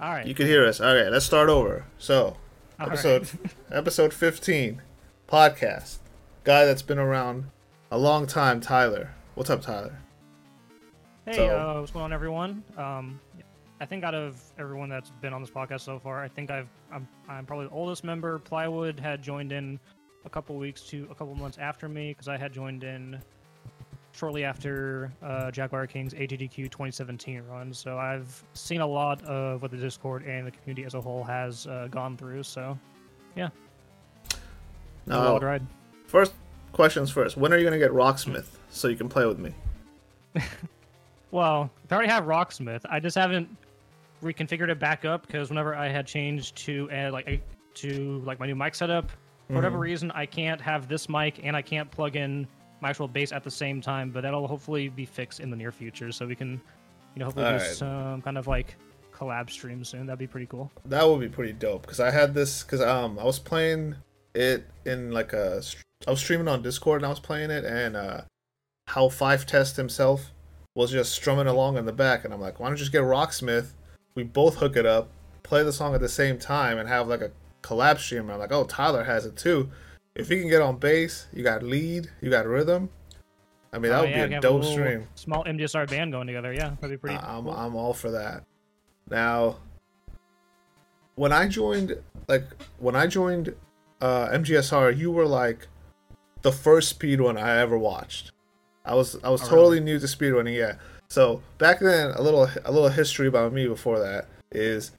All right. You can hear us. All right, let's start over. So, All episode right. episode 15 podcast. Guy that's been around a long time, Tyler. What's up, Tyler? Hey, So- uh, what's going on, everyone? Um, I think out of everyone that's been on this podcast so far, I think I've I'm I'm probably the oldest member. Plywood had joined in a couple weeks to a couple months after me because I had joined in shortly after uh, Jaguar King's AGDQ 2017 run. So I've seen a lot of what the Discord and the community as a whole has uh, gone through. So yeah. Wild ride. first questions first. When are you gonna get Rocksmith so you can play with me? Well, I already have Rocksmith. I just haven't reconfigured it back up because whenever I had changed to add like to like my new mic setup, for whatever Mhm. reason, I can't have this mic and I can't plug in my actual bass at the same time. But that'll hopefully be fixed in the near future, so we can, you know, hopefully do Alright. some kind of like collab stream soon. That'd be pretty cool. That would be pretty dope because I had this because um I was playing it in like a I was streaming on Discord and I was playing it and uh how Five Test himself was just strumming along in the back and I'm like why don't you just get Rocksmith we both hook it up play the song at the same time and have like a collab stream and I'm like oh Tyler has it too if you can get on bass you got lead you got rhythm I mean that Oh, would yeah, be a dope little stream Small MGSR band going together. Yeah, that'd be pretty. I'm cool. I'm all for that. Now, when I joined, like when I joined uh, MGSR, you were like the first speedrun I ever watched. I was I was Oh, totally new to speedrunning. Yeah. So back then, a little a little history about me before that is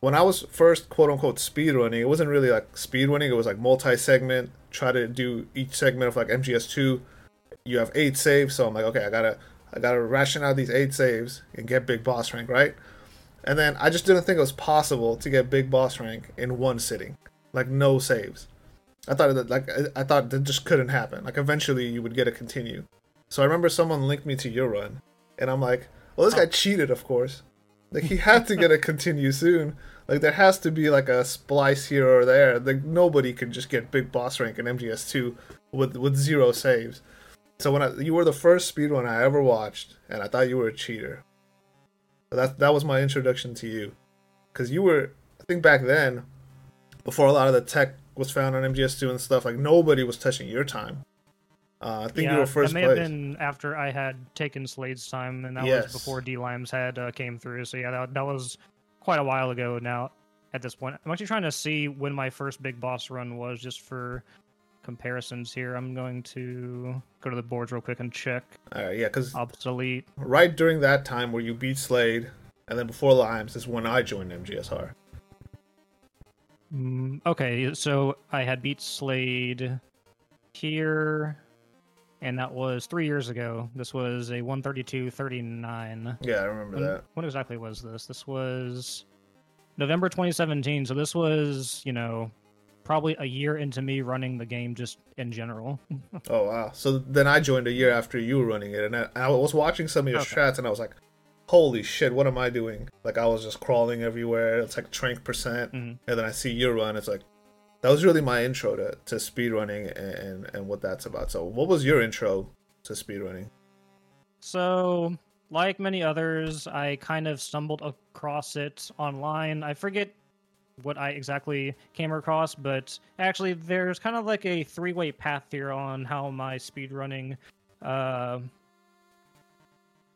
when I was first quote unquote speedrunning, it wasn't really like speedrunning. It was like multi-segment. Try to do each segment of like MGS2. You have eight saves, so I'm like, okay, I gotta I gotta ration out these eight saves and get big boss rank, right? And then I just didn't think it was possible to get big boss rank in one sitting, like no saves. I thought that like I thought that just couldn't happen. Like eventually you would get a continue. So I remember someone linked me to your run, and I'm like, well, this guy cheated, of course. Like he had to get a continue soon. Like there has to be like a splice here or there. Like nobody can just get big boss rank in MGS2 with with zero saves. So when I, you were the first speedrun I ever watched, and I thought you were a cheater. That that was my introduction to you, because you were I think back then, before a lot of the tech was found on MGS2 and stuff, like nobody was touching your time. Uh, I think yeah, you were first that may place. have been after I had taken Slade's time, and that Yes. was before D Limes had uh, came through. So yeah, that, that was quite a while ago now. At this point, I'm actually trying to see when my first big boss run was, just for comparisons here. I'm going to go to the boards real quick and check. All right, yeah, because Obsolete. right during that time where you beat Slade, and then before Limes is when I joined MGSR. Mm, okay, so I had beat Slade here, and that was three years ago. This was a 132.39. Yeah, I remember when, that. What exactly was this? This was November 2017. So this was, you know, probably a year into me running the game just in general. Oh wow! So then I joined a year after you were running it, and I, I was watching some of your Okay. strats, and I was like, "Holy shit! What am I doing?" Like I was just crawling everywhere. It's like trank percent, Mhm. and then I see your run. It's like that was really my intro to to speedrunning and, and and what that's about. So what was your intro to speedrunning? So, like many others, I kind of stumbled across it online. I forget what I exactly came across, but actually, there's kind of like a three way path here on how my speedrunning uh,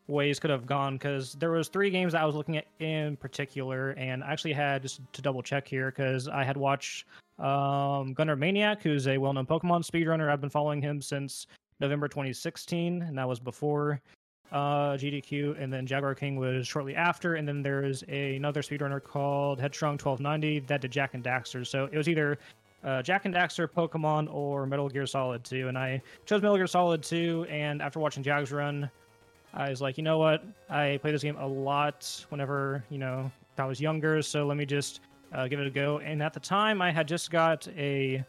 ways could have gone because there was three games I was looking at in particular, and I actually had just to double check here because I had watched um, Gunner Maniac, who's a well known Pokemon speedrunner. I've been following him since November 2016, and that was before uh, GDQ, and then Jaguar King was shortly after, and then there's another speedrunner called Headstrong 1290 that did Jak and Daxter. So it was either uh, Jak and Daxter, Pokemon, or Metal Gear Solid 2, and I chose Metal Gear Solid 2, and after watching Jag's run, I was like, you know what? I play this game a lot whenever, you know, I was younger, so let me just uh, give it a go. And at the time, I had just got a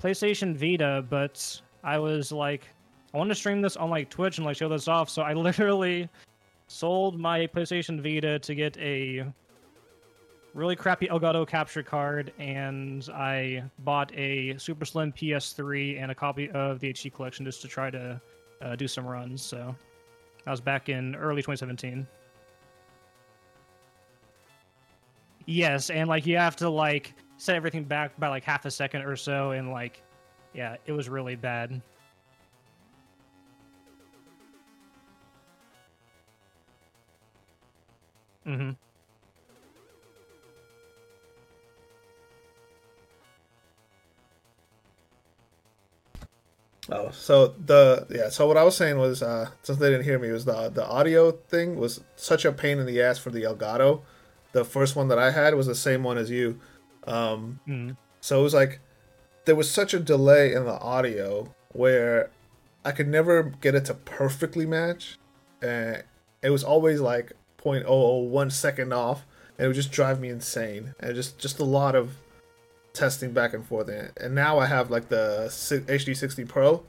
PlayStation Vita, but I was like, I want to stream this on like Twitch and like show this off. So I literally sold my PlayStation Vita to get a really crappy Elgato capture card, and I bought a super slim PS3 and a copy of the HD collection just to try to uh, do some runs. So that was back in early 2017. Yes, and like you have to like set everything back by like half a second or so, and like, yeah, it was really bad. Mm-hmm. Oh, so the yeah, so what I was saying was, uh, since they didn't hear me, was the the audio thing was such a pain in the ass for the Elgato. The first one that I had was the same one as you, um, mm so it was like there was such a delay in the audio where I could never get it to perfectly match, and it was always like 0.001 second off, and it would just drive me insane, and just just a lot of testing back and forth. And now I have like the HD60 Pro.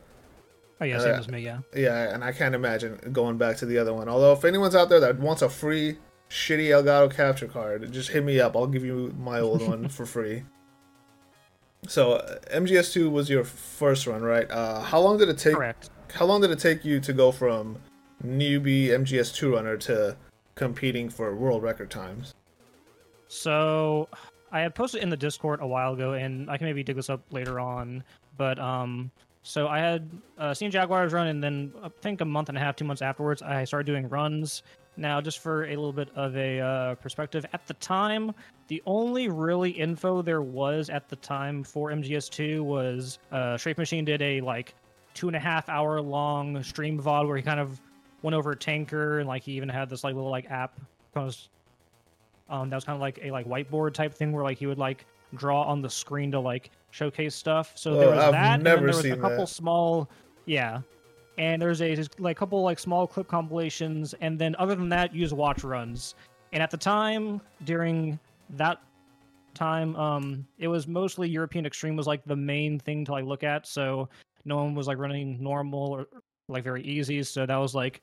Oh yeah, same uh, as me. Yeah. Yeah, and I can't imagine going back to the other one. Although if anyone's out there that wants a free shitty Elgato capture card, just hit me up. I'll give you my old one for free. So uh, MGS2 was your first run, right? Uh, how long did it take? Correct. How long did it take you to go from newbie MGS2 runner to competing for world record times? So I had posted in the Discord a while ago, and I can maybe dig this up later on. But um, so I had uh, seen Jaguars run, and then I think a month and a half, two months afterwards, I started doing runs. Now, just for a little bit of a uh, perspective, at the time, the only really info there was at the time for MGS2 was uh, Strafe Machine did a like two and a half hour long stream VOD where he kind of went over a tanker and like he even had this like little like app of um, that was kind of like a like whiteboard type thing where like he would like draw on the screen to like showcase stuff. So there was I've that, and then there was a couple that. small, yeah, and there's a like couple like small clip compilations, and then other than that, use watch runs. And at the time, during that time, um, it was mostly European Extreme was like the main thing to like look at. So no one was like running normal or like very easy. So that was like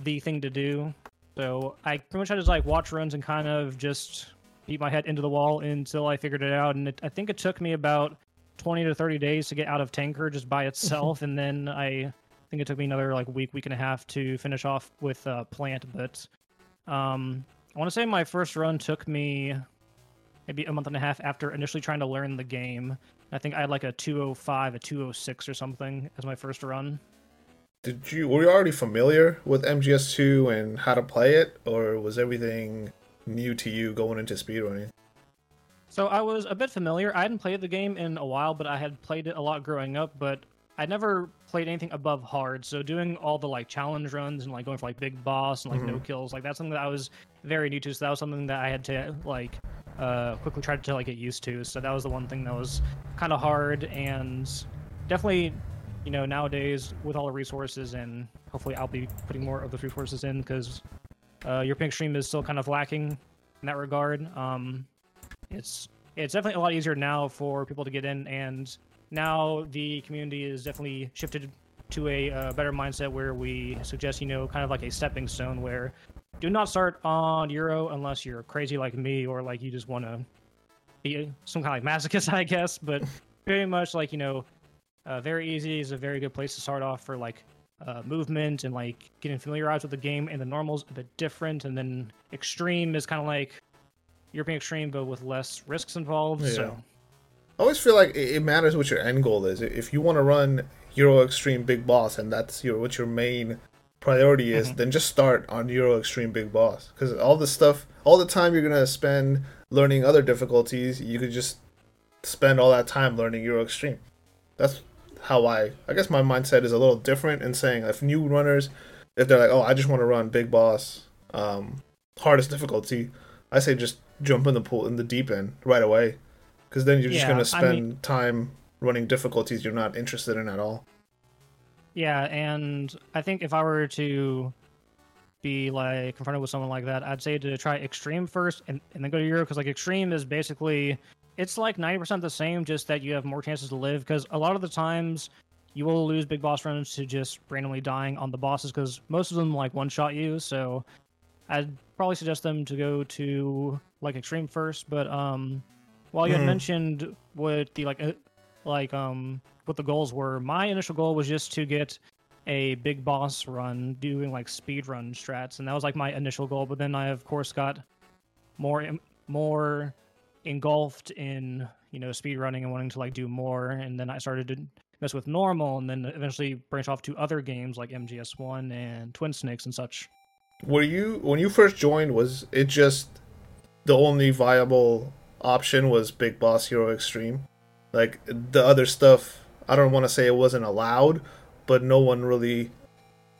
the thing to do. So I pretty much had to like watch runs and kind of just beat my head into the wall until I figured it out. And it, I think it took me about 20 to 30 days to get out of Tanker just by itself. and then I think it took me another like week, week and a half to finish off with uh, Plant. But um, I want to say my first run took me maybe a month and a half after initially trying to learn the game. I think I had like a 205, a 206 or something as my first run did you were you already familiar with MGS2 and how to play it, or was everything new to you going into speedrunning? So I was a bit familiar. I hadn't played the game in a while, but I had played it a lot growing up. But I never played anything above hard. So doing all the like challenge runs and like going for like big boss and like mm-hmm. no kills, like that's something that I was very new to. So that was something that I had to like uh, quickly try to like get used to. So that was the one thing that was kind of hard and definitely you know, nowadays with all the resources, and hopefully I'll be putting more of the resources in because uh, pink stream is still kind of lacking in that regard. Um, it's it's definitely a lot easier now for people to get in, and now the community is definitely shifted to a uh, better mindset where we suggest, you know, kind of like a stepping stone where do not start on Euro unless you're crazy like me or like you just want to be some kind of like masochist, I guess. But very much like, you know, uh, very easy is a very good place to start off for like uh, movement and like getting familiarized with the game. And the normal's a bit different, and then extreme is kind of like European extreme, but with less risks involved. Yeah. So I always feel like it matters what your end goal is. If you want to run Euro Extreme Big Boss and that's your what your main priority is, mm-hmm. then just start on Euro Extreme Big Boss because all the stuff, all the time you're gonna spend learning other difficulties, you could just spend all that time learning Euro Extreme. That's how I I guess my mindset is a little different in saying if new runners if they're like oh I just want to run big boss um, hardest difficulty I say just jump in the pool in the deep end right away because then you're just yeah, gonna spend I mean, time running difficulties you're not interested in at all. Yeah, and I think if I were to be like confronted with someone like that, I'd say to try extreme first and, and then go to Euro because like extreme is basically it's like 90% the same, just that you have more chances to live. Because a lot of the times you will lose big boss runs to just randomly dying on the bosses because most of them like one shot you. So I'd probably suggest them to go to like extreme first. But um, while you had mm-hmm. mentioned what the like uh, like um what the goals were, my initial goal was just to get a big boss run doing like speed run strats, and that was like my initial goal. But then I of course got more more engulfed in you know speed running and wanting to like do more, and then I started to mess with normal, and then eventually branch off to other games like MGS One and Twin Snakes and such. Were you when you first joined? Was it just the only viable option was Big Boss Euro Extreme? Like the other stuff, I don't want to say it wasn't allowed, but no one really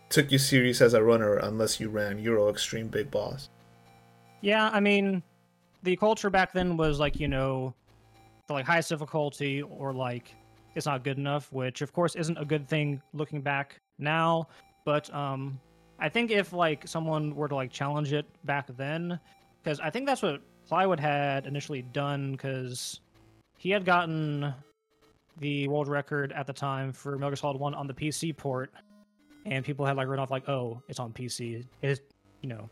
took you serious as a runner unless you ran Euro Extreme Big Boss. Yeah, I mean, the culture back then was like you know, the like highest difficulty or like it's not good enough, which of course isn't a good thing looking back now. But um, I think if like someone were to like challenge it back then, because I think that's what Plywood had initially done, because he had gotten the world record at the time for Metal Gear Solid One on the PC port, and people had like run off like, oh, it's on PC. It's you know,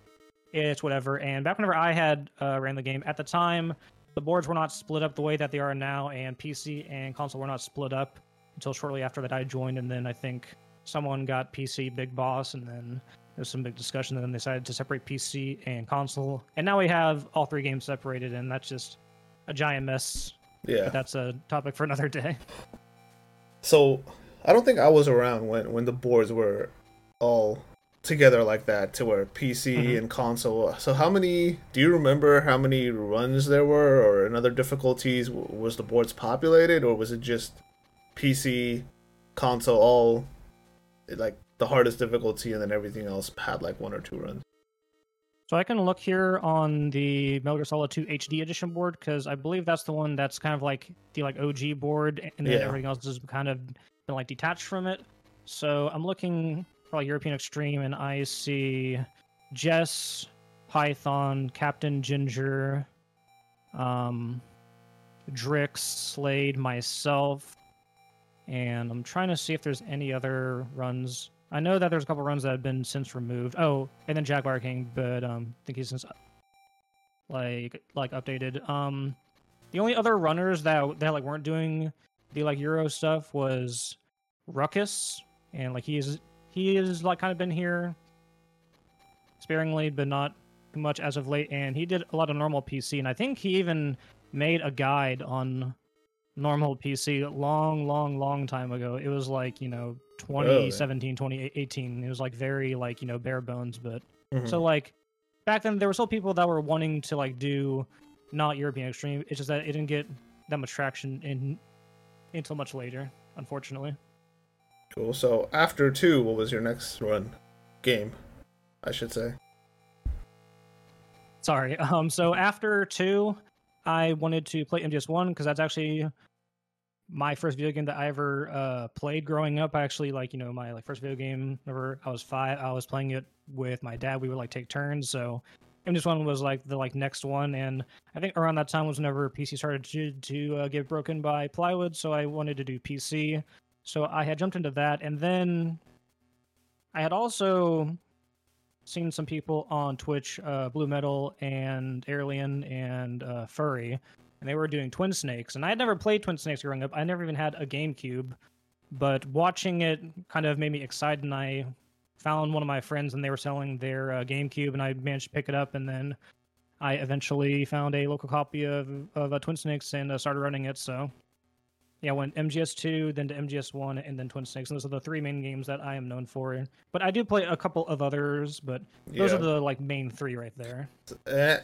it's whatever. And back whenever I had uh, ran the game at the time, the boards were not split up the way that they are now, and PC and console were not split up until shortly after that I joined, and then I think someone got PC Big Boss, and then there's some big discussion, and then they decided to separate PC and console, and now we have all three games separated, and that's just a giant mess. Yeah, but that's a topic for another day. So, I don't think I was around when when the boards were all together like that to where PC mm-hmm. and console. So how many do you remember how many runs there were or in other difficulties was the boards populated or was it just PC console all like the hardest difficulty and then everything else had like one or two runs? So I can look here on the Metal Gear Solid 2 HD edition board because I believe that's the one that's kind of like the like OG board and then yeah. everything else has kind of been like detached from it. So I'm looking for probably European Extreme, and I see Jess, Python, Captain Ginger, um, Drix, Slade, myself, and I'm trying to see if there's any other runs. I know that there's a couple runs that have been since removed. Oh, and then Jaguar King, but um, I think he's since like like updated. Um, the only other runners that that like weren't doing the like Euro stuff was Ruckus, and like he is he is like kind of been here sparingly, but not much as of late. And he did a lot of normal PC, and I think he even made a guide on normal PC long, long, long time ago. It was like you know 2017, 2018. It was like very like you know bare bones, but mm-hmm. so like back then there were still people that were wanting to like do not European Extreme. It's just that it didn't get that much traction in until much later, unfortunately. Cool. So after two, what was your next run? Game, I should say. Sorry. Um. So after two, I wanted to play MGS one because that's actually my first video game that I ever uh, played growing up. I actually like you know my like first video game. Whenever I was five, I was playing it with my dad. We would like take turns. So MGS one was like the like next one, and I think around that time was whenever PC started to to uh, get broken by plywood. So I wanted to do PC. So I had jumped into that, and then I had also seen some people on Twitch, uh, Blue Metal and Alien and uh, Furry, and they were doing Twin Snakes. And I had never played Twin Snakes growing up. I never even had a GameCube, but watching it kind of made me excited. And I found one of my friends, and they were selling their uh, GameCube, and I managed to pick it up. And then I eventually found a local copy of of uh, Twin Snakes and uh, started running it. So yeah, I went MGS2, then to MGS1, and then Twin Snakes. And those are the three main games that I am known for. But I do play a couple of others, but those yeah. are the like main three right there.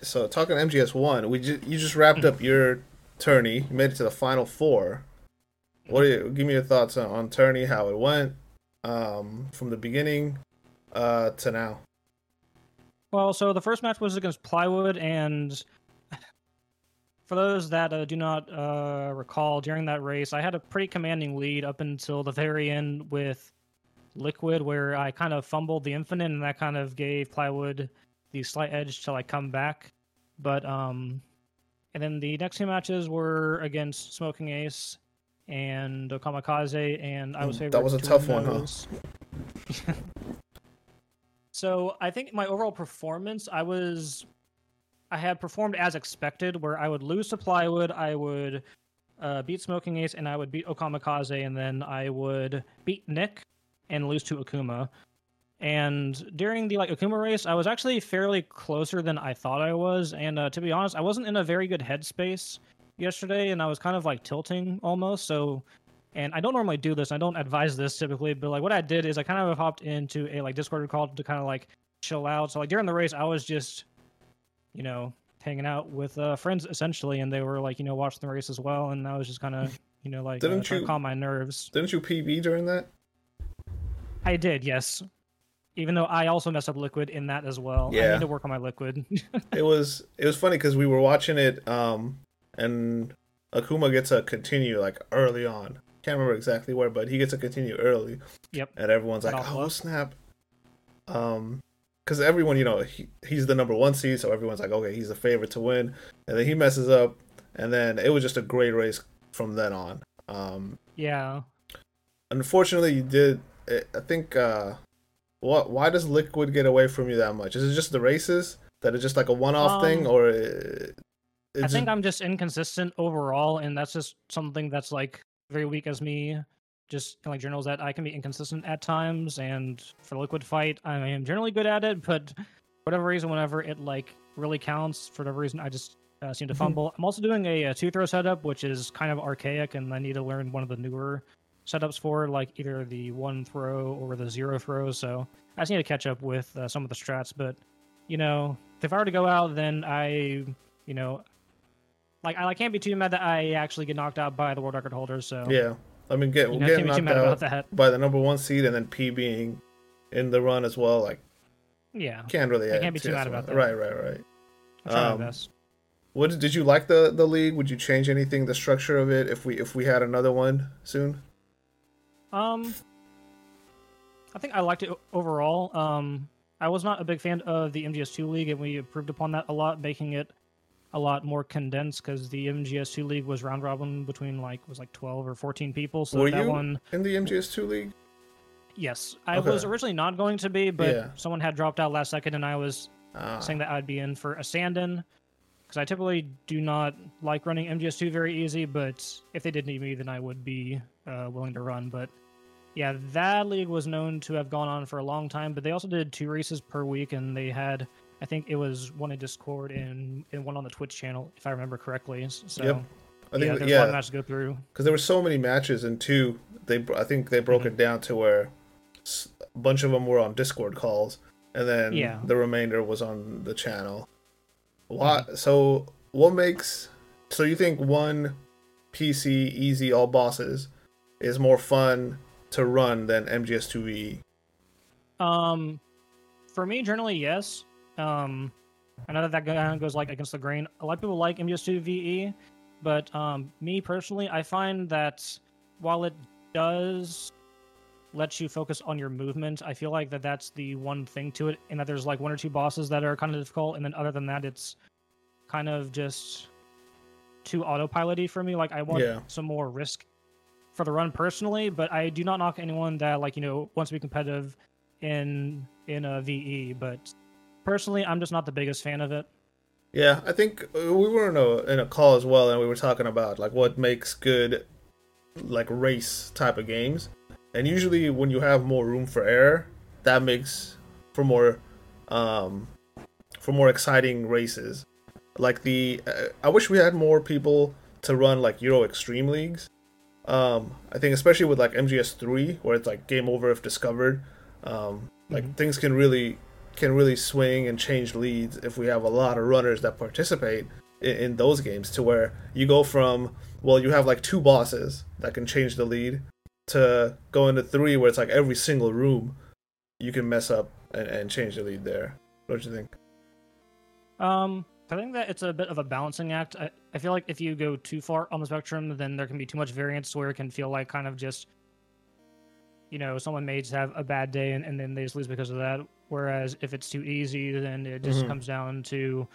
So talking MGS1, we ju- you just wrapped up your tourney. You made it to the final four. What do you give me your thoughts on, on tourney? How it went um, from the beginning uh, to now? Well, so the first match was against Plywood, and for those that uh, do not uh, recall, during that race, I had a pretty commanding lead up until the very end with Liquid, where I kind of fumbled the Infinite, and that kind of gave Plywood the slight edge to like come back. But um, and then the next two matches were against Smoking Ace and Kamikaze, and I was favored. That was a tough one, huh? so I think my overall performance, I was I had performed as expected, where I would lose to Plywood, I would uh, beat Smoking Ace, and I would beat Okamikaze, and then I would beat Nick and lose to Akuma. And during the like Akuma race, I was actually fairly closer than I thought I was. And uh, to be honest, I wasn't in a very good headspace yesterday, and I was kind of like tilting almost. So, and I don't normally do this. I don't advise this typically, but like what I did is I kind of hopped into a like Discord call to kind of like chill out. So like during the race, I was just, you know, hanging out with uh, friends essentially, and they were like, you know, watching the race as well, and I was just kind of, you know, like Didn't uh, you- calm my nerves. Didn't you PB during that? I did, yes. Even though I also messed up liquid in that as well. I Yeah. need to work on my liquid. it was it was funny because we were watching it um and akuma gets a continue like early on can't remember exactly where but he gets a continue early Yep. and everyone's like oh snap um because everyone you know he, he's the number one seed so everyone's like okay he's the favorite to win and then he messes up and then it was just a great race from then on um yeah. unfortunately you did i think uh what why does liquid get away from you that much is it just the races that it's just like a one-off thing Um, or it, I think I'm just inconsistent overall, and that's just something that's like very weak as me. Just in, like journals that I can be inconsistent at times, and for liquid fight, I am generally good at it, but for whatever reason, whenever it like really counts, for whatever reason, I just uh, seem to Mhm. fumble. I'm also doing a, a two throw setup, which is kind of archaic, and I need to learn one of the newer setups for like either the one throw or the zero throw. So I just need to catch up with uh, some of the strats. But you know, if I were to go out, then I, you know, like I, I can't be too mad that I actually get knocked out by the world record holders. So Yeah, I mean, get you know, getting can't be too knocked out by the number one seed and then P being in the run as well. Like, Yeah, can't really. I can't be too mad about that. Right, right, right. Um, my best. What did, did you like the the league? Would you change anything? The structure of it? If we if we had another one soon? Um, I think I liked it overall. Um, I was not a big fan of the MGS2 league, and we improved upon that a lot, making it a lot more condensed because the MGS2 league was round robin between like was like 12 or 14 people. So Were that you? one, In the MGS2 league? yes, I Okay. was originally not going to be, but Yeah. someone had dropped out last second, and I was Ah, saying that I'd be in for a stand-in because I typically do not like running MGS2 very easy, but if they did need me, then I would be uh, willing to run. But yeah, that league was known to have gone on for a long time, but they also did two races per week, and they had, I think it was one in Discord and, and one on the Twitch channel, if I remember correctly. So Yep. I yeah, think there's yeah, a lot of matches to go through. because there were so many matches and two they i think they broke Mhm. it down to where a bunch of them were on discord calls and then Yeah. the remainder was on the channel Mm-hmm. why so what makes so you think one pc easy all bosses is more fun to run than mgs2e Um, for me, generally, yes. Um, I know that that kind of goes like against the grain. A lot of people like MGS2 VE, but um, me personally, I find that while it does let you focus on your movement, I feel like that that's the one thing to it, and that there's like one or two bosses that are kind of difficult, and then other than that, it's kind of just too autopiloty for me. Like I want Yeah. some more risk for the run personally, but I do not knock anyone that like you know wants to be competitive in in a VE. But personally, I'm just not the biggest fan of it. Yeah, I think uh, we were in a in a call as well, and we were talking about like what makes good like race type of games. And usually, when you have more room for error, that makes for more um for more exciting races. Like the, uh, I wish we had more people to run like Euro Extreme leagues. Um, I think especially with like MGS three, where it's like game over if discovered. Um, like Mhm. things can really can really swing and change leads if we have a lot of runners that participate in, in those games to where you go from well you have like two bosses that can change the lead to go into three where it's like every single room you can mess up and, and change the lead there what do you think Um, I think that it's a bit of a balancing act. I, I feel like if you go too far on the spectrum, then there can be too much variance where it can feel like kind of just, you know, someone may just have a bad day and, and then they just lose because of that. Whereas if it's too easy, then it just Mhm. comes down to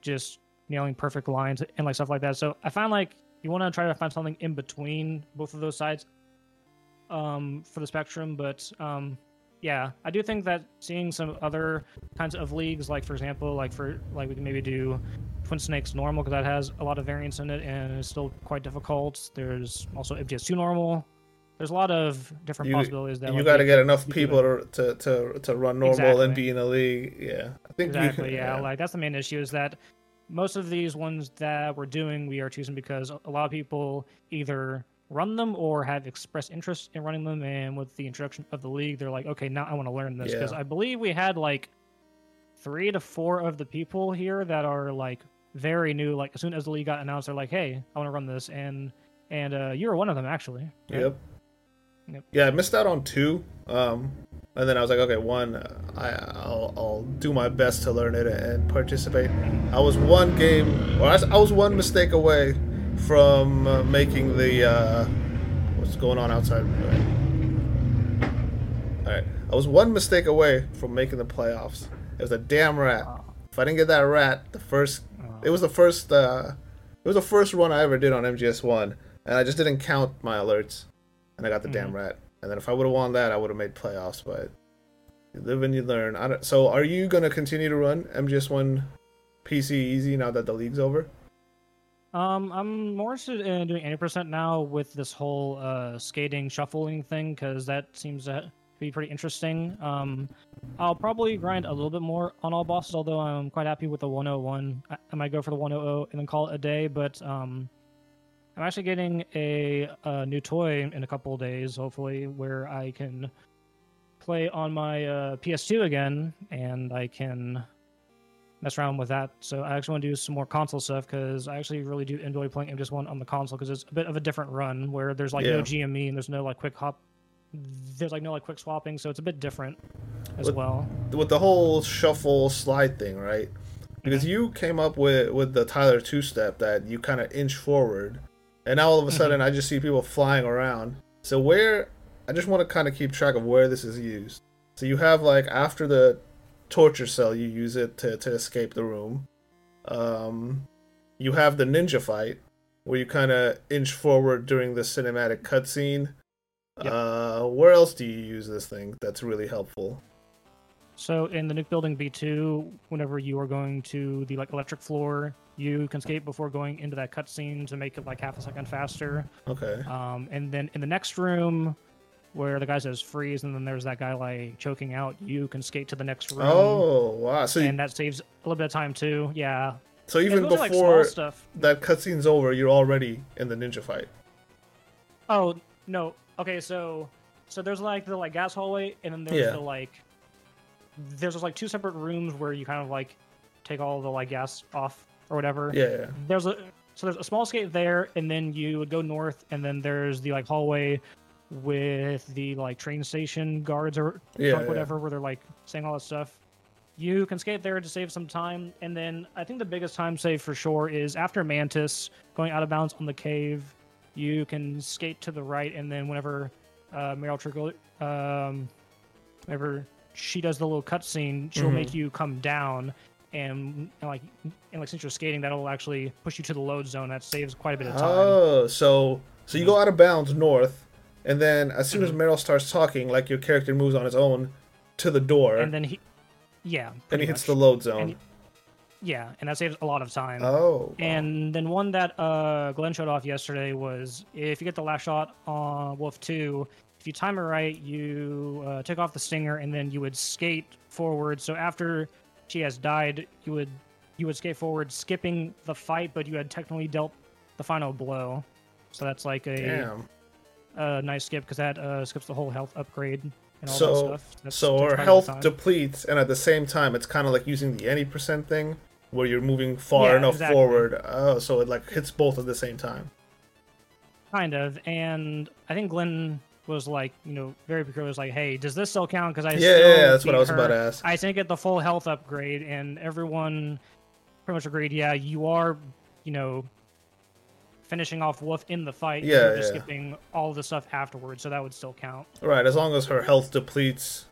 just nailing perfect lines and like stuff like that. So I find like you want to try to find something in between both of those sides um, for the spectrum. But um, yeah, I do think that seeing some other kinds of leagues, like for example, like for like we can maybe do Twin Snakes normal because that has a lot of variance in it and it's still quite difficult. There's also MGS2 normal there's a lot of different You- possibilities that you got to get enough people to, to to to run normal and be in a league. Yeah, I think Exactly. can. yeah. Like that's the main issue is that most of these ones that we're doing, we are choosing because a lot of people either run them or have expressed interest in running them. And with the introduction of the league, they're like, okay, now I want to learn this because Yeah. I believe we had like three to four of the people here that are like very new. Like as soon as the league got announced, they're like, hey, I want to run this, and and uh, you were one of them actually. right? Yep. Yep. Yeah, I missed out on two. Um, and then I was like, okay, one, I I'll, I'll do my best to learn it and participate. I was one game, or I was, I was one mistake away from uh, making the. Uh, what's going on outside? All right. All right, I was one mistake away from making the playoffs. It was a damn rat. If I didn't get that rat, the first, it was the first, uh, it was the first run I ever did on MGS one, and I just didn't count my alerts, and I got the damn rat. And then if I would have won that, I would have made playoffs. But you live and you learn. I don't, so are you gonna continue to run MGS one PC easy now that the league's over? Um, I'm more interested in doing 80% now with this whole uh, skating shuffling thing because that seems to be pretty interesting. Um, I'll probably grind a little bit more on all bosses, although I'm quite happy with the 101. I, I might go for the 100 and then call it a day, but um, I'm actually getting a, a new toy in a couple of days, hopefully, where I can play on my uh, PS2 again and I can mess around with that. So I actually want to do some more console stuff because I actually really do enjoy playing MGS One on the console because it's a bit of a different run where there's like no GME and there's no like quick hop, there's like no like quick swapping, so it's a bit different as What- well. with the whole shuffle slide thing, right? Because you came up with with the Tyler two step that you kind of inch forward, and now all of a sudden I just see people flying around. So where I just want to kind of keep track of where this is used. So you have like after the torture cell, you use it to to escape the room. Um, you have the ninja fight where you kind of inch forward during the cinematic cutscene. Yep. Uh, where else do you use this thing that's really helpful? So in the nuke building B2, whenever you are going to the like electric floor, you can skate before going into that cutscene to make it like half a second faster. Okay. Um, and then in the next room, where the guy says freeze, and then there's that guy like choking out, you can skate to the next room. Oh wow! So you, and that saves a little bit of time too. Yeah. so even like, before stuff. that cutscene's over, you're already in the ninja fight. Oh no. Okay, so so there's like the like gas hallway, and then there's Yeah. the like there's just like two separate rooms where you kind of like take all the like gas off or whatever. Yeah, yeah. There's a so there's a small skate there, and then you would go north, and then there's the like hallway with the like train station guards or Yeah, whatever, where they're like saying all that stuff. You can skate there to save some time, and then I think the biggest time save for sure is after Mantis going out of bounds on the cave. You can skate to the right, and then whenever uh, Meryl Trickle, um, whenever she does the little cutscene, she'll Mhm. make you come down, and, and like and like since you're skating, that'll actually push you to the load zone. That saves quite a bit of time. Oh, so so you go out of bounds north, and then as soon as Mm-hmm. Meryl starts talking, like your character moves on its own to the door, and then he, yeah, and he pretty hits the load zone. And- yeah, and that saves a lot of time. oh, wow. And then one that uh, Glenn showed off yesterday was if you get the last shot on Wolf 2, if you time it right, you uh, take off the stinger and then you would skate forward. So after she has died, you would you would skate forward, skipping the fight, but you had technically dealt the final blow. So that's like a, damn. a nice skip because that uh, skips the whole health upgrade and all that stuff. That's, so takes her quite a bit of health depletes, and at the same time, it's kind of like using the any percent thing, where you're moving far Yeah, enough exactly. forward. Oh, so it like hits both at the same time. Kind of, and I think Glenn was like, you know, very peculiar. Was like, hey, does this still count? Because I Yeah, still yeah, yeah, that's what I was about to ask. I didn't get the full health upgrade, and everyone pretty much agreed. Yeah, you are, you know, finishing off Wolf in the fight. Yeah, you're just yeah. skipping all the stuff afterwards, so that would still count. Right, as long as her health depletes,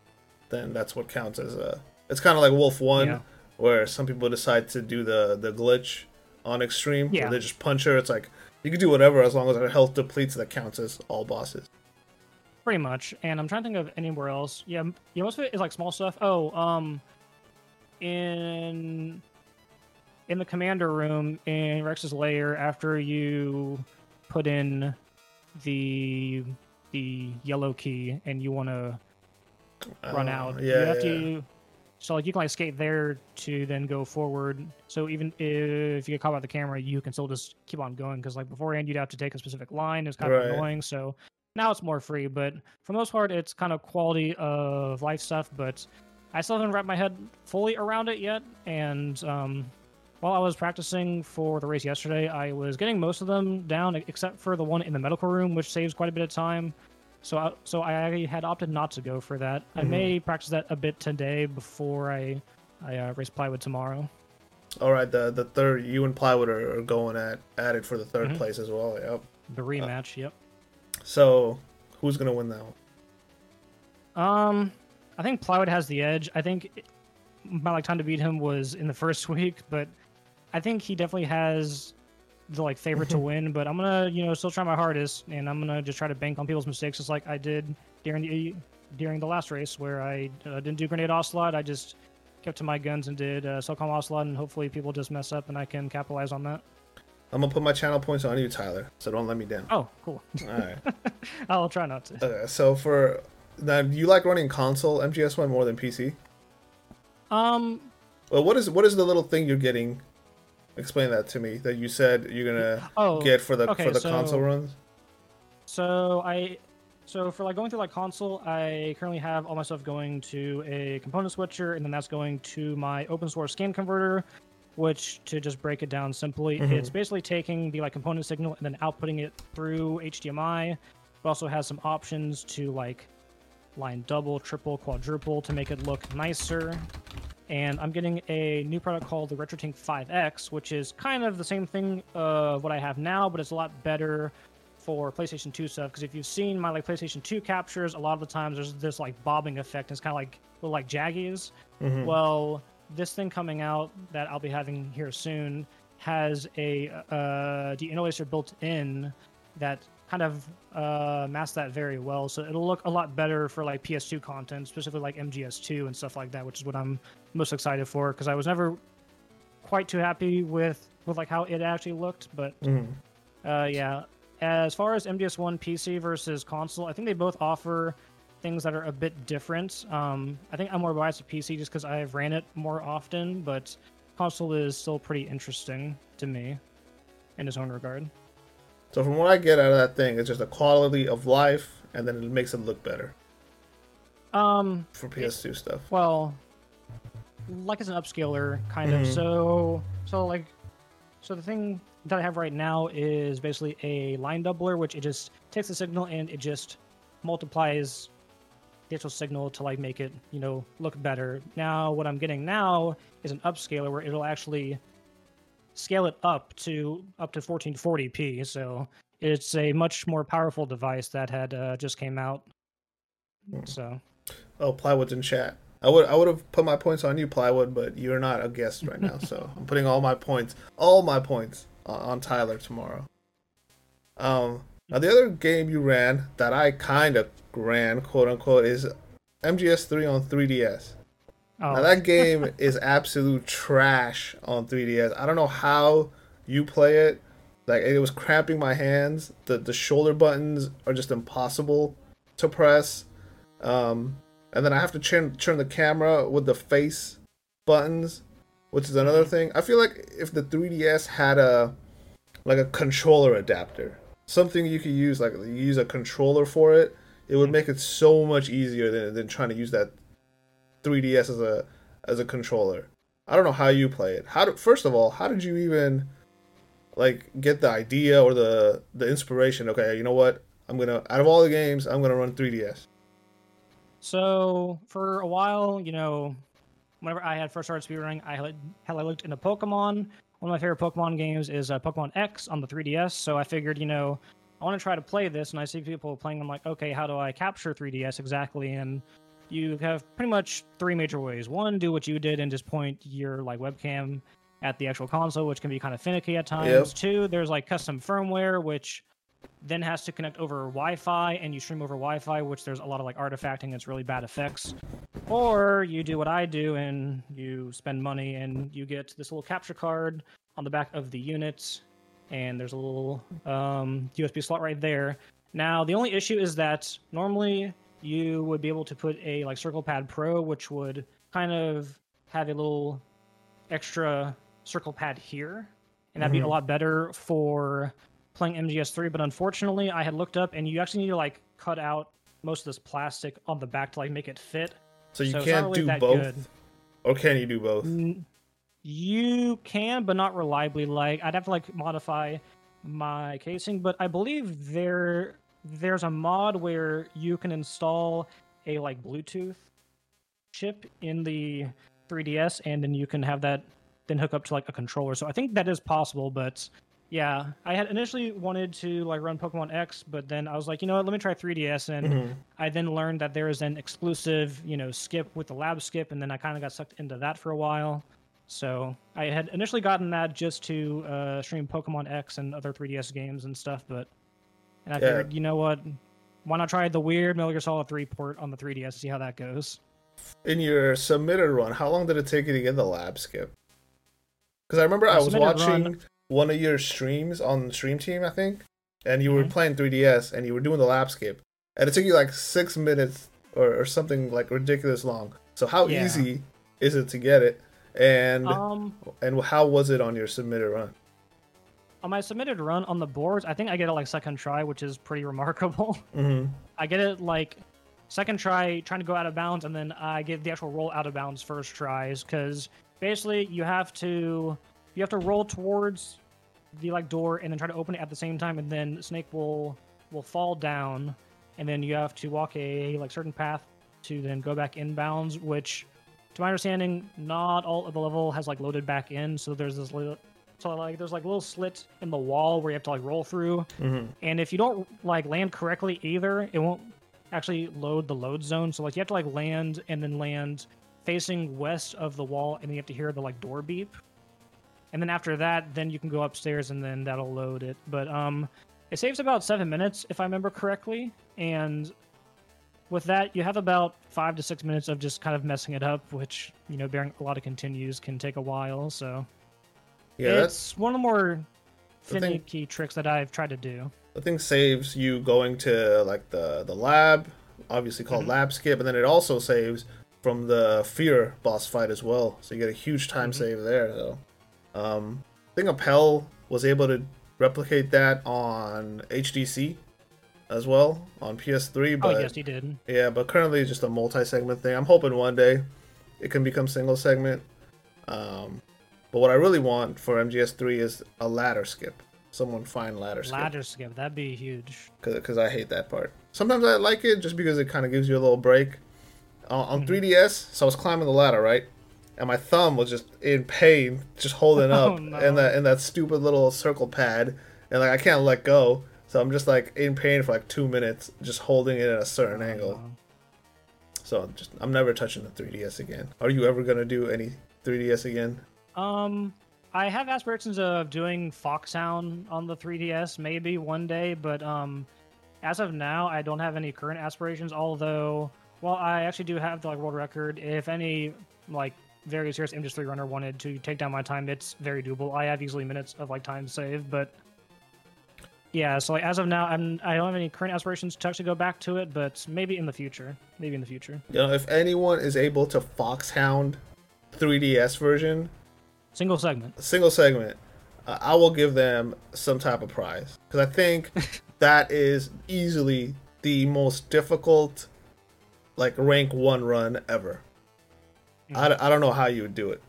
then that's what counts as a. It's kind of like Wolf One, Yeah. where some people decide to do the the glitch on extreme, Yeah. where they just punch her. It's like you can do whatever as long as her health depletes. That counts as all bosses. Pretty much, and I'm trying to think of anywhere else. Yeah, yeah, most of it is like small stuff. Oh, um, in in the commander room in Rex's lair, after you put in the the yellow key and you want to run Uh, out, Yeah, you have yeah. to. So like you can like skate there to then go forward. So even if you get caught by the camera, you can still just keep on going because like beforehand you'd have to take a specific line. It's kind Right. of annoying. So now it's more free, but for the most part, it's kind of quality of life stuff. But I still haven't wrapped my head fully around it yet. And um, while I was practicing for the race yesterday, I was getting most of them down except for the one in the medical room, which saves quite a bit of time. So, I, so I had opted not to go for that. I Mhm. may practice that a bit today before I, I uh, race plywood tomorrow. All right, the the third you and plywood are, are going at at it for the 3rd Mhm. place as well. Yep. The rematch. yep. So who's gonna win that one? Um, I think plywood has the edge. I think my like time to beat him was in the first week, but I think he definitely has the like favorite to win. But I'm gonna you know still try my hardest, and I'm gonna just try to bank on people's mistakes, just like I did during the during the last race where I uh, didn't do grenade ocelot. I just kept to my guns and did uh, SOCOM ocelot, and hopefully people just mess up and I can capitalize on that. I'm gonna put my channel points on you, Tyler. So don't let me down. Oh, cool. All right. I'll try not to. Okay, so for now, do you like running console MGS one more than PC? Um, Well, what is what is the little thing you're getting? Explain that to me. That you said you're gonna oh, get for the okay, for the so- console runs. So I, so for like going through like console, I currently have all my stuff going to a component switcher, and then that's going to my open source scan converter, which to just break it down simply, Mhm. it's basically taking the like component signal and then outputting it through HDMI. It also has some options to like line double, triple, quadruple to make it look nicer. And I'm getting a new product called the RetroTink 5X, which is kind of the same thing of what I have now, but it's a lot better for PlayStation 2 stuff. Because if you've seen my like PlayStation 2 captures, a lot of the times there's this like bobbing effect. And it's kind of like little like jaggies. Mhm. Well, this thing coming out that I'll be having here soon has a uh, deinterlacer built in that kind of uh, masks that very well. So it'll look a lot better for like PS2 content, specifically like MGS2 and stuff like that, which is what I'm most excited for because I was never quite too happy with with like how it actually looked, but Mhm. uh, yeah. As far as MGS1 PC versus console, I think they both offer things that are a bit different. Um, I think I'm more biased to PC just because I've ran it more often, but console is still pretty interesting to me in its own regard. So from what I get out of that thing, it's just a quality of life, and then it makes it look better Um, for PS2 stuff. well, like it's an upscaler kind of. Mhm. So, so like, so the thing that I have right now is basically a line doubler, which it just takes the signal and it just multiplies the actual signal to like make it, you know, look better. Now, what I'm getting now is an upscaler where it'll actually scale it up to up to 1440p. So it's a much more powerful device that had uh, just came out. So. Oh, plywood's in chat. I would I would have put my points on you, plywood, but you're not a guest right now, so I'm putting all my points, all my points on, on Tyler tomorrow. Um, now the other game you ran that I kind of ran, quote unquote, is MGS3 on 3DS. Oh, Now that game is absolute trash on 3DS. I don't know how you play it. Like it was cramping my hands. The the shoulder buttons are just impossible to press. Um, and then I have to turn turn the camera with the face buttons, which is another thing. I feel like if the 3DS had a like a controller adapter, something you could use like you use a controller for it, it would make it so much easier than than trying to use that 3DS as a as a controller. I don't know how you play it. How do, first of all, how did you even like get the idea or the the inspiration? Okay, you know what? I'm gonna out of all the games, I'm gonna run 3DS. So for a while, you know, whenever I had first started speedrunning, I had, had I looked into Pokemon. One of my favorite Pokemon games is uh, Pokemon X on the 3DS. So I figured, you know, I want to try to play this, and I see people playing. I'm like, okay, how do I capture 3DS exactly? And you have pretty much three major ways. One, do what you did and just point your like webcam at the actual console, which can be kind of finicky at times. Yep. Two, there's like custom firmware, which then has to connect over Wi-Fi, and you stream over Wi-Fi, which there's a lot of like artifacting. It's really bad effects. Or you do what I do, and you spend money, and you get this little capture card on the back of the unit, and there's a little um, USB slot right there, Now the only issue is that normally you would be able to put a like Circle Pad Pro, which would kind of have a little extra circle pad here, and that'd be a Mhm. lot better for playing MGS3. But unfortunately, I had looked up, and you actually need to like cut out most of this plastic on the back to like make it fit. So you So can't really do both, good. or can you do both? N- You can, but not reliably. Like I'd have to like modify my casing, but I believe there there's a mod where you can install a like Bluetooth chip in the 3DS, and then you can have that then hook up to like a controller. So I think that is possible, but yeah, I had initially wanted to like run Pokemon X, but then I was like, you know what, let me try 3DS, and Mhm. I then learned that there is an exclusive, you know, skip with the lab skip, and then I kind of got sucked into that for a while. So I had initially gotten that just to uh, stream Pokemon X and other 3DS games and stuff, but and I Yeah. figured, you know what, why not try the weird Metal Gear Solid 3 port on the 3DS to see how that goes? In your submitted run, how long did it take you to get the lab skip? Because I remember I was watching run- one of your streams on Stream Team, I think, and you were Mhm. playing 3DS and you were doing the lab skip, and it took you like six minutes or, or something like ridiculous long. So how Yeah. easy is it to get it, and Um, and how was it on your submitted run? on my submitted run on the boards, I think I get it like second try, which is pretty remarkable. Mm-hmm. I get it like second try trying to go out of bounds, and then I get the actual roll out of bounds first tries because basically you have to you have to roll towards the like door and then try to open it at the same time, and then Snake will will fall down, and then you have to walk a like certain path to then go back inbounds, which to my understanding, not all of the level has like loaded back in, so there's this little so like there's like little slits in the wall where you have to like roll through, Mm-hmm. and if you don't like land correctly either, it won't actually load the load zone. So like you have to like land and then land facing west of the wall, and then you have to hear the like door beep. And then after that, then you can go upstairs and then that'll load it. But um, it saves about seven minutes if I remember correctly, and with that you have about five to six minutes of just kind of messing it up, which you know bearing a lot of continues can take a while. So Yeah, that's it's one of the more The thing- finicky tricks that I've tried to do. the thing saves you going to like the the lab, obviously called Mhm. lab skip, and then it also saves from the fear boss fight as well. So you get a huge time Mhm. save there. So, um, I think Appel was able to replicate that on HDC as well on PS3. But oh yes, he did. yeah, but currently it's just a multi-segment thing. I'm hoping one day it can become single segment. Um, but what I really want for MGS3 is a ladder skip. Someone find ladder skip Ladder skip, that'd be huge. because I hate that part. Sometimes I like it just because it kind of gives you a little break. Uh, on Mhm. 3DS, so I was climbing the ladder, right? And my thumb was just in pain, just holding Oh, up no. in that in that stupid little circle pad, and like I can't let go. So I'm just like in pain for like two minutes, just holding it at a certain angle. So I'm just I'm never touching the 3DS again. Are you ever gonna do any 3DS again? Um, I have aspirations of doing Foxhound on the 3DS maybe one day, but um, as of now, I don't have any current aspirations. Although, well, I actually do have the like world record. If any like very serious industry runner wanted to take down my time, it's very doable. I have easily minutes of like time saved, but yeah. So like as of now, I'm I don't have any current aspirations to actually go back to it, but maybe in the future. Maybe in the future. You know, if anyone is able to Foxhound 3DS version, Single segment. single segment, uh, I will give them some type of prize because I think that is easily the most difficult, like rank one run ever. I, I don't know how you would do it,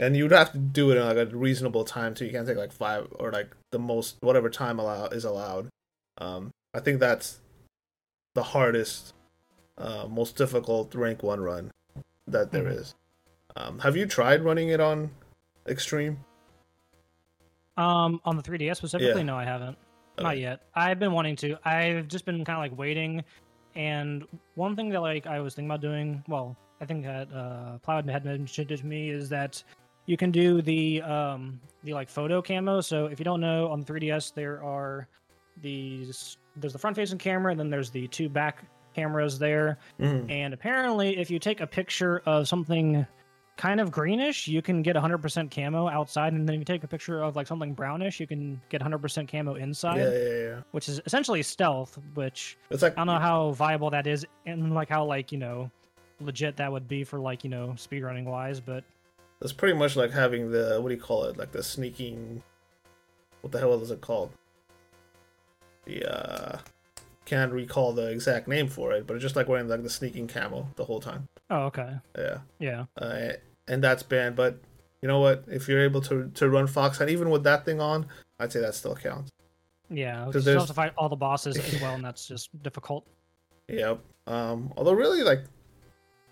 and you'd have to do it in like a reasonable time too. You can't take like five or like the most whatever time allow is allowed. Um, I think that's the hardest, uh, most difficult rank one run that there Mhm. is. Um, have you tried running it on extreme? Um, on the 3DS specifically, Yeah. no, I haven't. Okay. Not yet. I've been wanting to. I've just been kind of like waiting. And one thing that like I was thinking about doing, well, I think that uh, Cloud had mentioned it to me is that you can do the um the like photo camo. So if you don't know, on the 3DS there are these. There's the front-facing camera, and then there's the two back cameras there. Mhm. And apparently, if you take a picture of something kind of greenish, you can get 100% camo outside, and then if you take a picture of like something brownish, you can get 100% camo inside, Yeah, yeah, yeah. which is essentially stealth. Which It's like I don't know how viable that is, and like how like you know legit that would be for like you know speedrunning wise. But it's pretty much like having the what do you call it? Like the sneaking. What the hell is it called? The uh, can't recall the exact name for it, but it's just like wearing like the sneaking camo the whole time. oh okay, Yeah. yeah, uh, and that's banned. But you know what? If you're able to to run Fox, and even with that thing on, I'd say that still counts. Yeah, Because you have to fight all the bosses as well, and that's just difficult. Yep. Um, although really, like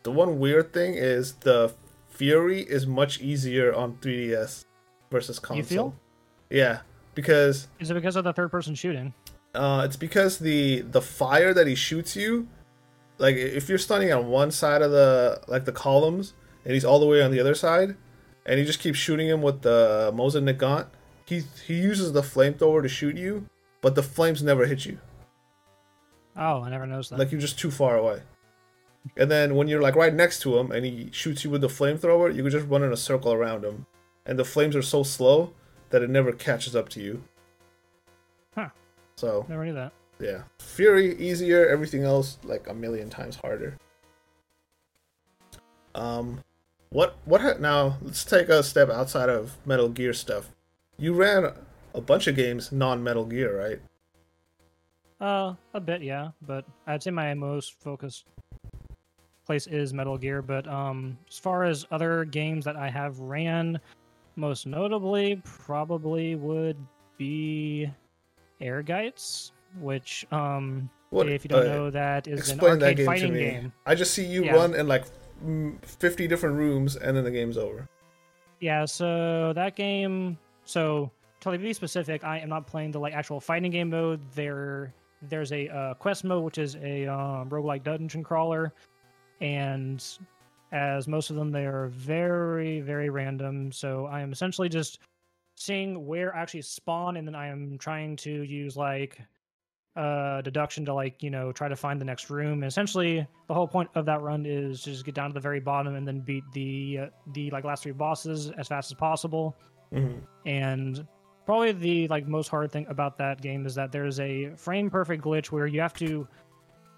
the one weird thing is the Fury is much easier on 3DS versus console. You feel? Yeah, because Is it because of the third person shooting? uh, it's because the the fire that he shoots you, like if you're standing on one side of the like the columns and he's all the way on the other side, and you just keep shooting him with the Mosin Nagant, he he uses the flamethrower to shoot you, but the flames never hit you. Oh, I never noticed that. Like you're just too far away. And then when you're like right next to him and he shoots you with the flamethrower, you can just run in a circle around him, and the flames are so slow that it never catches up to you. Huh. So never knew that. yeah, Fury easier, everything else like a million times harder. Um, what what ha- now? Let's take a step outside of Metal Gear stuff. You ran a bunch of games non-Metal Gear, right? Uh, a bit, yeah. But I'd say my most focused place is Metal Gear. But um, as far as other games that I have ran, most notably probably would be Ehrgeiz, which um, What if you don't uh, know, that is an explain that arcade game fighting me. game. I just see you Yeah. run in like mm, 50 different rooms and then the game's over. Yeah, so that game. So to be specific, I am not playing the like actual fighting game mode. There, there's a uh, quest mode, which is a um, roguelike dungeon crawler, and as most of them, they are very, very random. So I am essentially just seeing where I actually spawn, and then I am trying to use like uh deduction to like you know try to find the next room and essentially the whole point of that run is just get down to the very bottom and then beat the uh, the like last three bosses as fast as possible mm-hmm. and probably the like most hard thing about that game is that there's a frame perfect glitch where you have to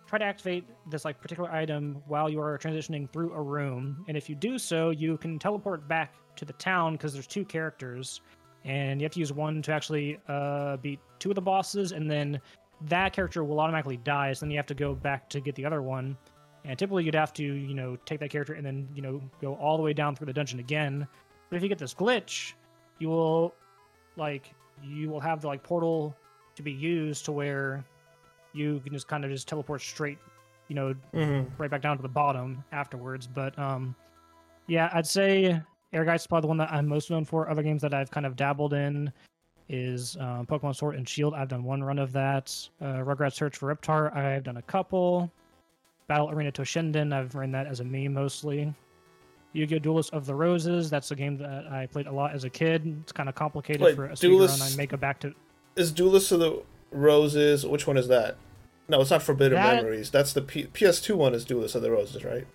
try to activate this like particular item while you are transitioning through a room and if you do so you can teleport back to the town because there's two characters and you have to use one to actually uh, beat two of the bosses and then that character will automatically die so then you have to go back to get the other one. And typically you'd have to you know take that character and then you know go all the way down through the dungeon again. But if you get this glitch you will like you will have the like portal to be used to where you can just kind of just teleport straight you know hmm right back down to the bottom afterwards but um yeah i'd say Ehrgeiz is probably the one that i'm most known for other games that i've kind of dabbled in is um, pokemon sword and shield i've done one run of that uh, rugrats search for reptar i've done a couple battle arena toshinden i've run that as a meme mostly Yu-Gi-Oh! Duelist of the Roses. That's a game that I played a lot as a kid. It's kind of complicated Wait, for a speedrun. I make it back to Is Duelist of the Roses? Which one is that? No, it's not Forbidden That- Memories. That's the P- PS2 one. Is Duelist of the Roses, right?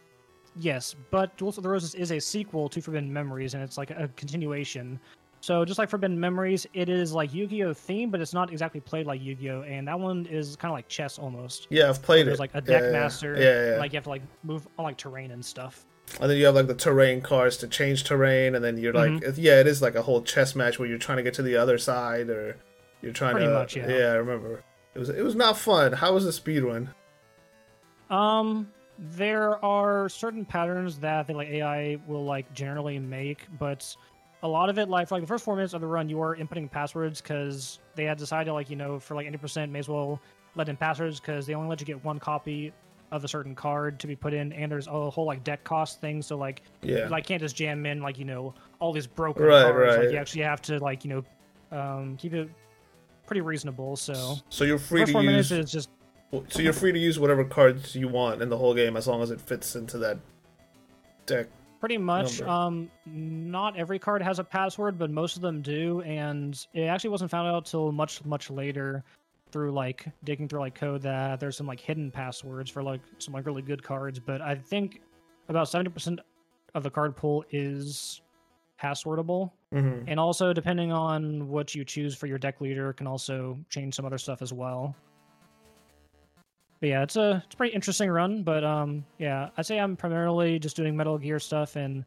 Yes, but Duels of the Roses is a sequel to Forbidden Memories, and it's like a continuation. So just like Forbidden Memories, it is like Yu-Gi-Oh theme, but it's not exactly played like Yu-Gi-Oh. And that one is kind of like chess almost. Yeah, I've played There's it. There's like a deck yeah, master. Yeah, yeah. yeah. Like you have to like move on like terrain and stuff. and then you have like the terrain cards to change terrain, and then you're like, Mm-hmm. yeah, it is like a whole chess match where you're trying to get to the other side, or you're trying Pretty to. much, yeah. Yeah, I remember. It was it was not fun. How was the speed run? Um, there are certain patterns that the like AI will like generally make, but a lot of it, like for like the first four minutes of the run, you are inputting passwords because they had decided like you know for like eighty percent may as well let in passwords because they only let you get one copy of a certain card to be put in, and there's a whole like deck cost thing. So like Yeah. you like can't just jam in like you know all these broken Right, cards. right. Like you actually have to like you know um keep it pretty reasonable. So so you're free to use. just So you're free to use whatever cards you want in the whole game as long as it fits into that deck. Pretty much. number. Um, not every card has a password, but most of them do, and it actually wasn't found out till much, much later through like digging through like code that there's some like hidden passwords for like some like really good cards. But I think about seventy percent of the card pool is passwordable, hmm and also depending on what you choose for your deck leader, can also change some other stuff as well. But yeah, it's a it's a pretty interesting run. But um, yeah, I'd say I'm primarily just doing Metal Gear stuff, and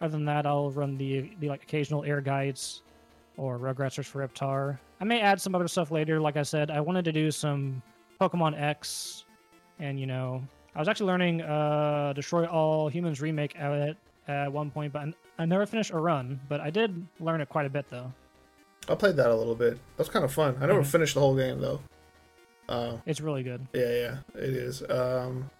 other than that, I'll run the the like occasional Ehrgeiz or Rugrats for Reptar. I may add some other stuff later. Like I said, I wanted to do some Pokemon X, and you know, I was actually learning uh Destroy All Humans remake at at one point, but I never finished a run. But I did learn it quite a bit though. I played that a little bit. That was kind of fun. I never Mhm. finished the whole game though. Uh, It's really good. yeah, yeah, it is. Um,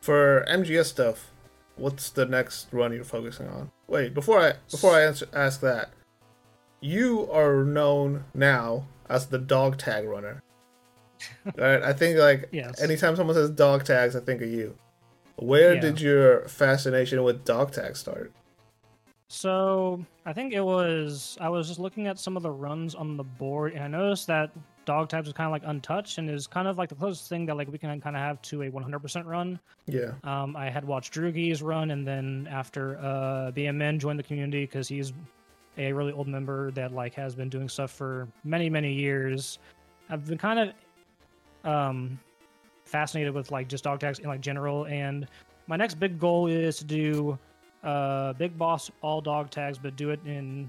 for MGS stuff, what's the next run you're focusing on? Wait, before I before I answer ask that, you are known now as the dog tag runner. right? I think like Yes. anytime someone says dog tags, I think of you. Where Yeah. did your fascination with dog tags start? So I think it was I was just looking at some of the runs on the board, and I noticed that dog tags was kind of like untouched, and is kind of like the closest thing that like we can kind of have to a 100% run. Yeah. Um, I had watched Droogies run, and then after uh, BMN joined the community because he's a really old member that like has been doing stuff for many many years. I've been kind of um, fascinated with like just dog tags in like general, and my next big goal is to do uh, big boss all dog tags, but do it in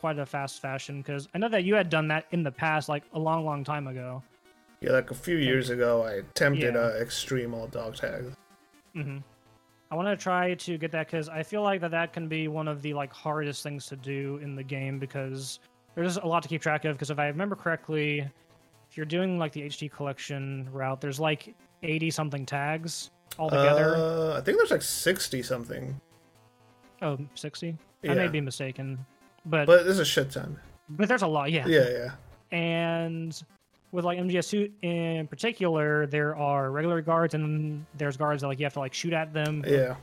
quite a fast fashion because I know that you had done that in the past, like a long long time ago. Yeah, like a few years ago, I attempted Yeah. uh, extreme all dog tags. hmm I want to try to get that because I feel like that that can be one of the like hardest things to do in the game because there's a lot to keep track of. Because if I remember correctly, if you're doing like the HD collection route, there's like 80 something tags altogether. Uh, I think there's like sixty something, oh, 60. yeah. I may be mistaken, but, but there's a shit ton. But there's a lot. Yeah. Yeah, yeah. and with like MGS2 in particular, there are regular guards and there's guards that like you have to like shoot at them. Yeah.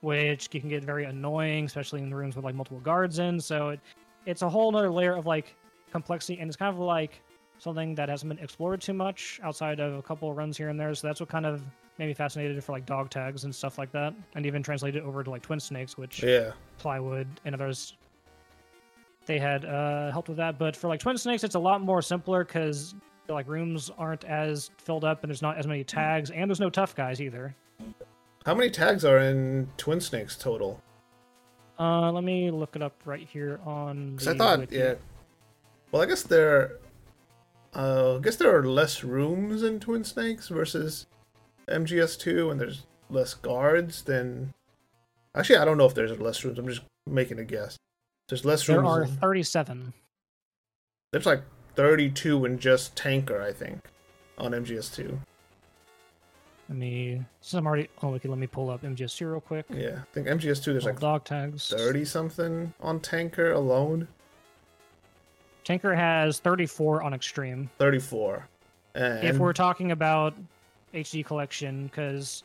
which can get very annoying, especially in the rooms with like multiple guards in. So it, it's a whole nother layer of like complexity, and it's kind of like something that hasn't been explored too much outside of a couple of runs here and there. So that's what kind of made me fascinated for like dog tags and stuff like that, and even translated over to like twin snakes, which Yeah. plywood and others they had uh, helped with that. But for like twin snakes, it's a lot more simpler because like rooms aren't as filled up and there's not as many tags, and there's no tough guys either. How many tags are in Twin Snakes total? Uh, let me look it up right here on. Because I thought, wiki. yeah. Well, I guess there. Uh, I guess there are less rooms in Twin Snakes versus MGS2, and there's less guards than. Actually, I don't know if there's less rooms. I'm just making a guess. There's less There rooms. There are in- 37. There's like 32 in just Tanker, I think, on MGS2. Let me. Since I'm already. Oh, okay. Let me pull up MGS2 real quick. Yeah, I think MGS2 there's All like dog tags. 30 something on Tanker alone. Tanker has 34 on Extreme. 34. And if we're talking about HD collection, because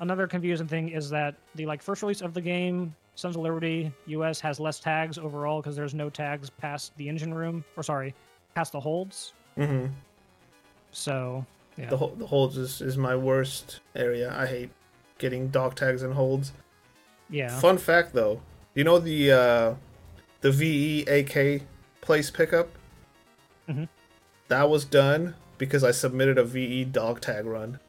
another confusing thing is that the like first release of the game, Sons of Liberty US, has less tags overall because there's no tags past the engine room, or sorry, past the holds. Mm-hmm. So yeah, the, the holds is, is my worst area. I hate getting dog tags and holds. yeah. Fun fact though, you know the uh, the VE AK place pickup? Mhm. That was done because I submitted a VE dog tag run.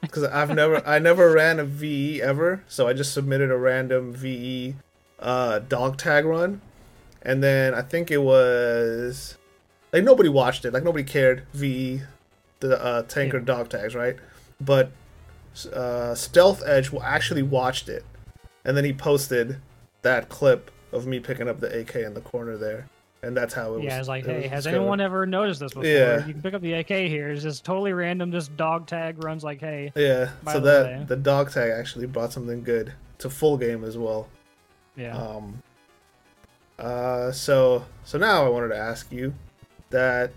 Because I've never I never ran a VE ever, so I just submitted a random VE uh, dog tag run, and then I think it was like nobody watched it, like nobody cared VE the uh, tanker Yeah. dog tags, right? But uh, Stealth Edge actually watched it, and then he posted that clip of me picking up the AK in the corner there, and that's how it was. Yeah, it's like, it hey, has anyone ever noticed this before? Yeah. You can pick up the AK here. It's just totally random, just dog tag runs like, hey, Yeah, so the that way. the dog tag actually brought something good to full game as well. yeah. Um. Uh. So so now I wanted to ask you that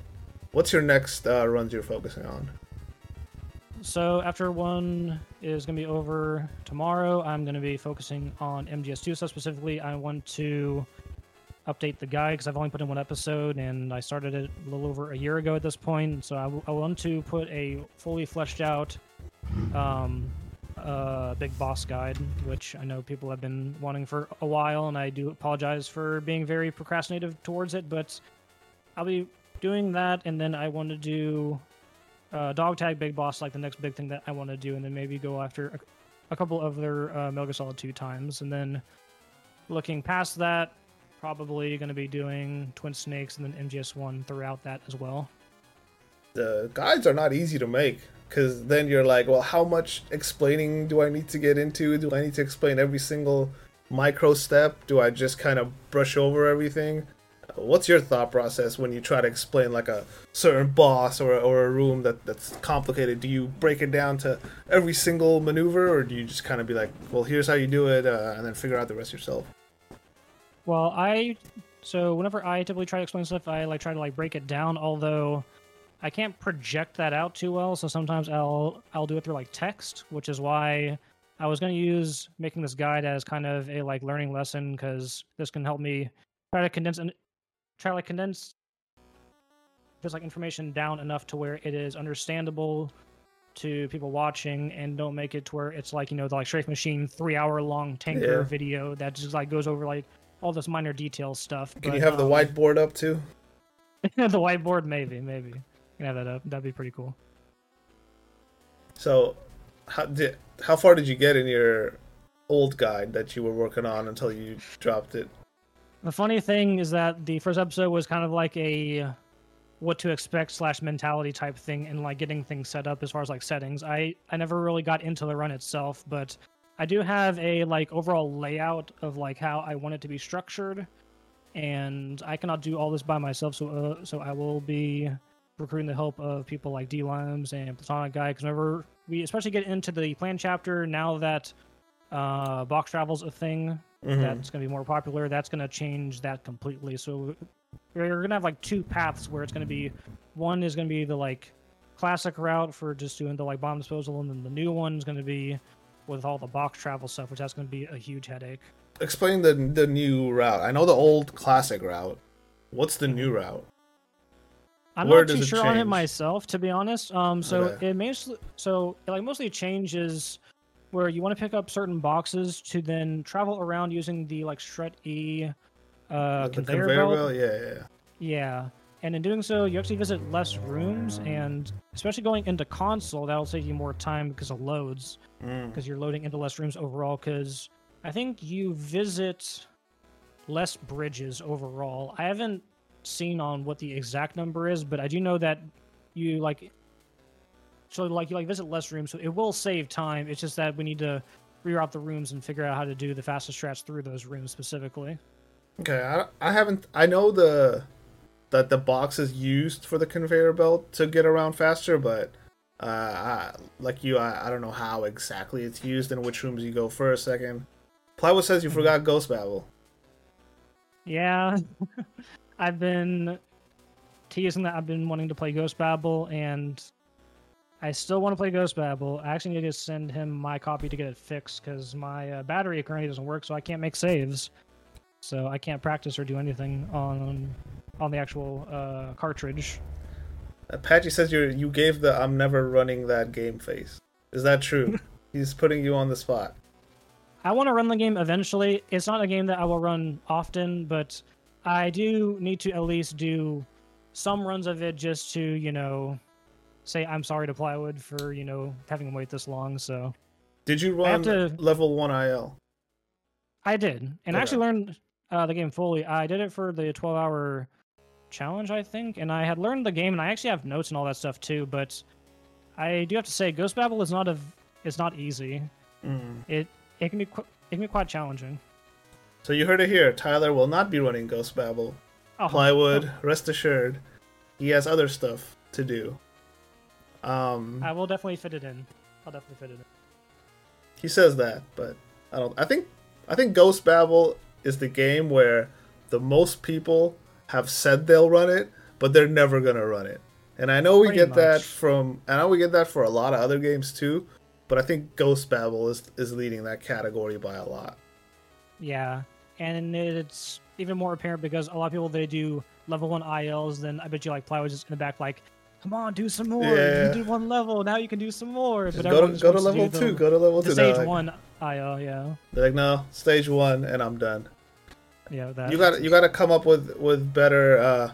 what's your next uh, runs you're focusing on? So after one is going to be over tomorrow, I'm going to be focusing on MGS2 So specifically. I want to update the guide because I've only put in one episode and I started it a little over a year ago at this point. So I, w- I want to put a fully fleshed out um, uh, Big Boss Guide, which I know people have been wanting for a while, and I do apologize for being very procrastinative towards it, but I'll be doing that, and then I want to do uh, Dog Tag Big Boss, like the next big thing that I want to do, and then maybe go after a, a couple of other uh, Metal Solid 2 times, and then looking past that, probably going to be doing Twin Snakes and then MGS1 throughout that as well. The guides are not easy to make because then you're like, well, how much explaining do I need to get into? Do I need to explain every single micro step? Do I just kind of brush over everything? What's your thought process when you try to explain like a certain boss or, or a room that, that's complicated? Do you break it down to every single maneuver, or do you just kind of be like, well, here's how you do it, uh, and then figure out the rest yourself? Well, I so whenever I typically try to explain stuff, I like try to like break it down. Although I can't project that out too well, so sometimes I'll I'll do it through like text, which is why I was going to use making this guide as kind of a like learning lesson because this can help me try to condense and try to like condense just like information down enough to where it is understandable to people watching and don't make it to where it's like you know the like strafe machine three hour long tanker Yeah. video that just like goes over like all this minor detail stuff Can but, you have the um, whiteboard up too? the whiteboard maybe maybe can have that up that'd be pretty cool So, how did how far did you get in your old guide that you were working on until you dropped it? The funny thing is that the first episode was kind of like a what to expect slash mentality type thing and like getting things set up as far as like settings. I I never really got into the run itself, but I do have a like overall layout of like how I want it to be structured, and I cannot do all this by myself. So uh, so I will be recruiting the help of people like D Limes and Platonic Guy. Because whenever we especially get into the Plant chapter, now that uh, box travel's a thing, Mhm. that's going to be more popular. That's going to change that completely. So we're going to have like two paths where it's going to be one is going to be the like classic route for just doing the like bomb disposal, and then the new one is going to be with all the box travel stuff, which that's going to be a huge headache. Explain the the new route. I know the old classic route. What's the new route? I'm Where not too sure on it myself, to be honest. Um, so Okay. it mostly so it, like mostly changes where you want to pick up certain boxes to then travel around using the like Strut E uh, the conveyor, conveyor belt. belt? Yeah, yeah, yeah. And in doing so, you actually visit less rooms, and especially going into console, that'll save you more time because of loads, Mm. because you're loading into less rooms overall. Because I think you visit less bridges overall. I haven't seen on what the exact number is, but I do know that you like. So like you like visit less rooms, so it will save time. It's just that we need to reroute the rooms and figure out how to do the fastest strats through those rooms specifically. Okay, I, I haven't. I know the that the box is used for the conveyor belt to get around faster, but uh, I, like you, I, I don't know how exactly it's used and which rooms you go first, second. Plywood says you Mhm. forgot Ghost Babel. Yeah, I've been teasing that I've been wanting to play Ghost Babel, and I still want to play Ghost Babel. I actually need to send him my copy to get it fixed because my uh, battery currently doesn't work, so I can't make saves. So I can't practice or do anything on on the actual uh, cartridge. Apache says you you gave the I'm never running that game face. Is that true? He's putting you on the spot. I want to run the game eventually. It's not a game that I will run often, but I do need to at least do some runs of it just to, you know, say I'm sorry to Plywood for, you know, having him wait this long. So Did you run to- level one IL? I did. And I actually learned uh, the game fully. I did it for the 12 hour challenge, I think. And I had learned the game, and I actually have notes and all that stuff too. But I do have to say, Ghost Babel is not a, it's not easy. Mm. It it can be qu- it can be quite challenging. So you heard it here. Tyler will not be running Ghost Babel. Oh, Plywood, rest assured, he has other stuff to do. Um, I will definitely fit it in. I'll definitely fit it in. he says that, but I don't. I think I think Ghost Babel is the game where the most people have said they'll run it, but they're never gonna run it. And I know we Pretty get that from. I know we get that for a lot of other games too, but I think Ghost Babel is is leading that category by a lot. Yeah, and it's even more apparent because a lot of people they do level one ILs. Then I bet you like Plywood's just in the back like, come on, do some more. Yeah. You did one level, now you can do some more. But go to go to level do two. the- Go to level two. Stage like, one IO, yeah, they're like, no, stage one, and I'm done. Yeah. That You got you got to come up with with better, uh,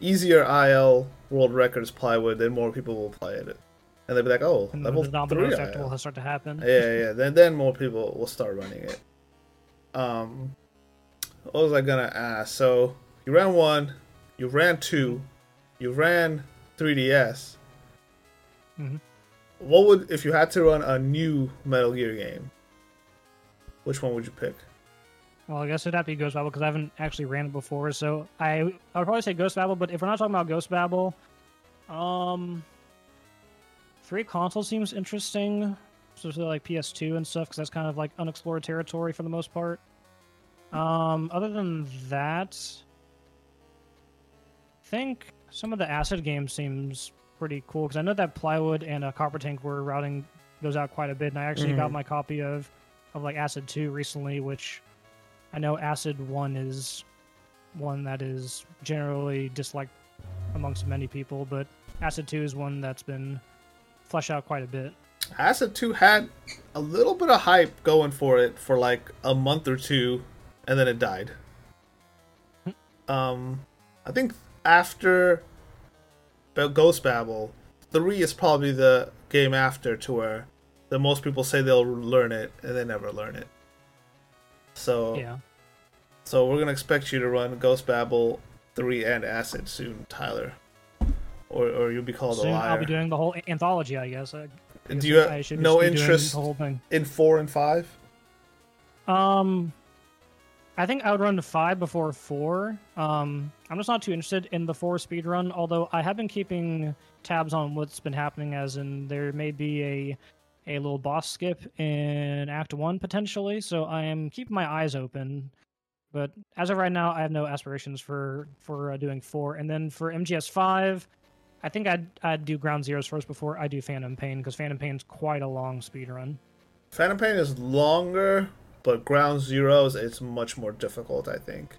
easier IL world records plywood, then more people will play it, and they'll be like, oh, and level the three effect IL. will start to happen. yeah, yeah. Then then more people will start running it. Um, what was I gonna ask? So you ran one, you ran two, you ran 3DS. Mhm. What would if you had to run a new Metal Gear game? Which one would you pick? Well, I guess it'd have to be Ghost Babel because I haven't actually ran it before. So I I would probably say Ghost Babel. But if we're not talking about Ghost Babel, um, free console seems interesting, especially like PS2 and stuff because that's kind of like unexplored territory for the most part. Um, other than that, I think some of the Acid games seems pretty cool because I know that Plywood and uh, Copper Tank were routing those out quite a bit, and I actually got Mhm. my copy of of like Acid 2 recently, which I know Acid 1 is one that is generally disliked amongst many people, but Acid 2 is one that's been fleshed out quite a bit. Acid 2 had a little bit of hype going for it for like a month or two, and then it died. Um, I think after Ghost Babel, 3 is probably the game after to where the most people say they'll learn it, and they never learn it. So, Yeah. so we're gonna expect you to run Ghost Babel 3 and Acid soon, Tyler. Or, or you'll be called Soon a liar. I'll be doing the whole anthology, I guess. I, I guess Do you I should no interest the whole thing. in 4 and 5? Um, I think I would run to five before four. Um, I'm just not too interested in the four speed run. Although I have been keeping tabs on what's been happening, as in there may be a a little boss skip in Act One potentially. So I am keeping my eyes open. But as of right now, I have no aspirations for for uh, doing four. And then for MGS five, I think I'd I'd do Ground Zeroes first before I do Phantom Pain because Phantom Pain's quite a long speed run. Phantom Pain is longer, but Ground Zeroes it's much more difficult. I think.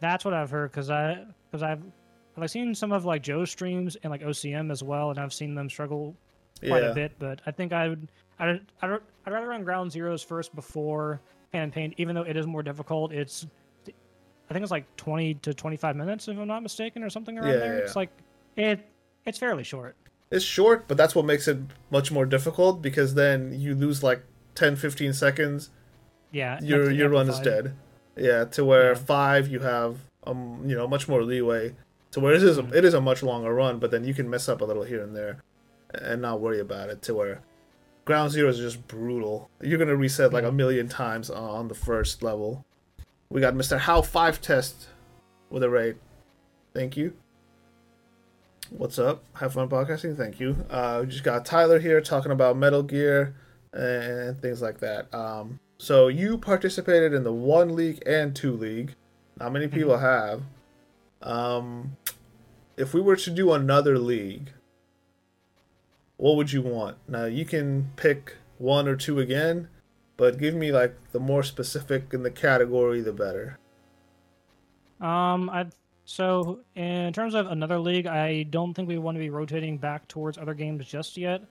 That's what I've heard because I because I've I've seen some of like Joe's streams and like OCM as well, and I've seen them struggle quite Yeah, a bit. But I think I would I'd, I'd I'd rather run Ground Zeroes first before Phantom Pain, even though it is more difficult. It's I think it's like twenty to twenty five minutes if I'm not mistaken, or something around Yeah, there. yeah, It's like it it's fairly short. it's short, but that's what makes it much more difficult because then you lose like 10, 15 seconds. Yeah, Your your run is dead. Yeah, to where five you have um you know much more leeway. To where it is a, Mhm. it is a much longer run, but then you can mess up a little here and there, and not worry about it. To where Ground Zero is just brutal. You're gonna reset like a million times on the first level. We got Mr. How Five Test with a raid. Thank you. What's up? Have fun podcasting. Thank you. Uh, we just got Tyler here talking about Metal Gear and things like that. Um, so you participated in the one league and two league. Not many people have. Um, if we were to do another league, what would you want? Now you can pick one or two again, but give me like the more specific in the category, the better. Um, I so in terms of another league, I don't think we want to be rotating back towards other games just yet.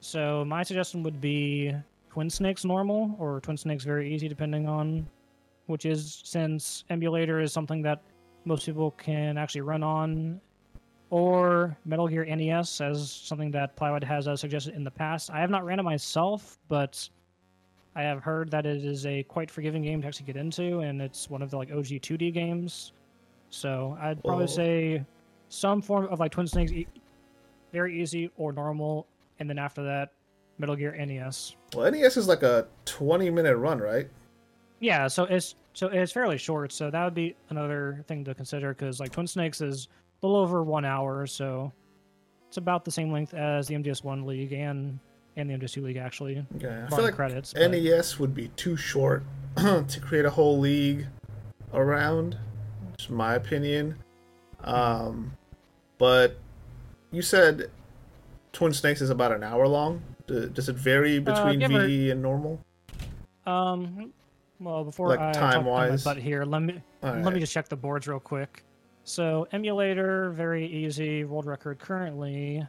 So my suggestion would be Twin Snakes normal or Twin Snakes very easy, depending on which is since emulator is something that most people can actually run on, or Metal Gear NES as something that Plywood has uh, suggested in the past. I have not ran it myself, but I have heard that it is a quite forgiving game to actually get into, and it's one of the like OG 2D games. So I'd probably Whoa. say some form of like Twin Snakes, e- very easy or normal, and then after that, Metal Gear NES. Well, NES is like a 20 minute run, right? Yeah, so it's so it's fairly short. So that would be another thing to consider because like Twin Snakes is little over one hour, or so it's about the same length as the MGS1 League and and the MGS Two League actually. Okay. I feel like credits. but- NES would be too short to create a whole league around. Just my opinion. Um, but you said Twin Snakes is about an hour long. Does it vary between give or- VE and normal? Um, well, before Like I my time-wise? butt here, let me All let me just check the boards real quick. So emulator, very easy. World record currently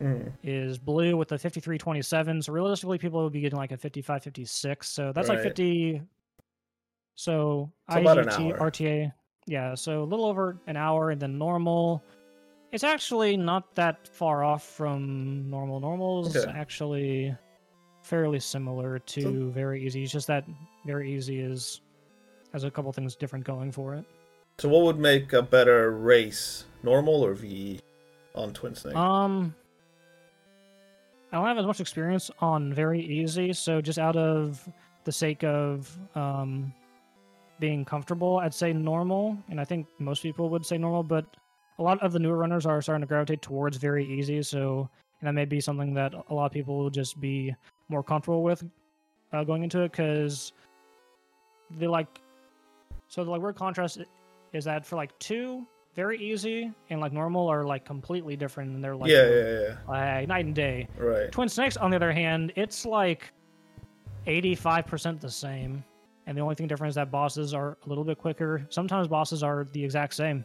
Mm. is blue with the 5327. So realistically, people would be getting like a 5556. So that's like 50. So It's IGT. RTA. Yeah, so a little over an hour, and then normal. It's actually not that far off from normal. Normal's Okay. actually fairly similar to So- very easy. It's just that very easy is has a couple things different going for it. So what would make a better race, normal or VE on Twin Snake? Um, I don't have as much experience on very easy, so just out of the sake of um, being comfortable, I'd say normal, and I think most people would say normal. But a lot of the newer runners are starting to gravitate towards very easy, so and that may be something that a lot of people will just be more comfortable with uh, going into it because they like. So the like weird contrast is that for like two very easy and like normal are like completely different and they're like yeah, yeah, yeah. like night and day Right. twin snakes on the other hand it's like 85% the same and the only thing different is that bosses are a little bit quicker sometimes bosses are the exact same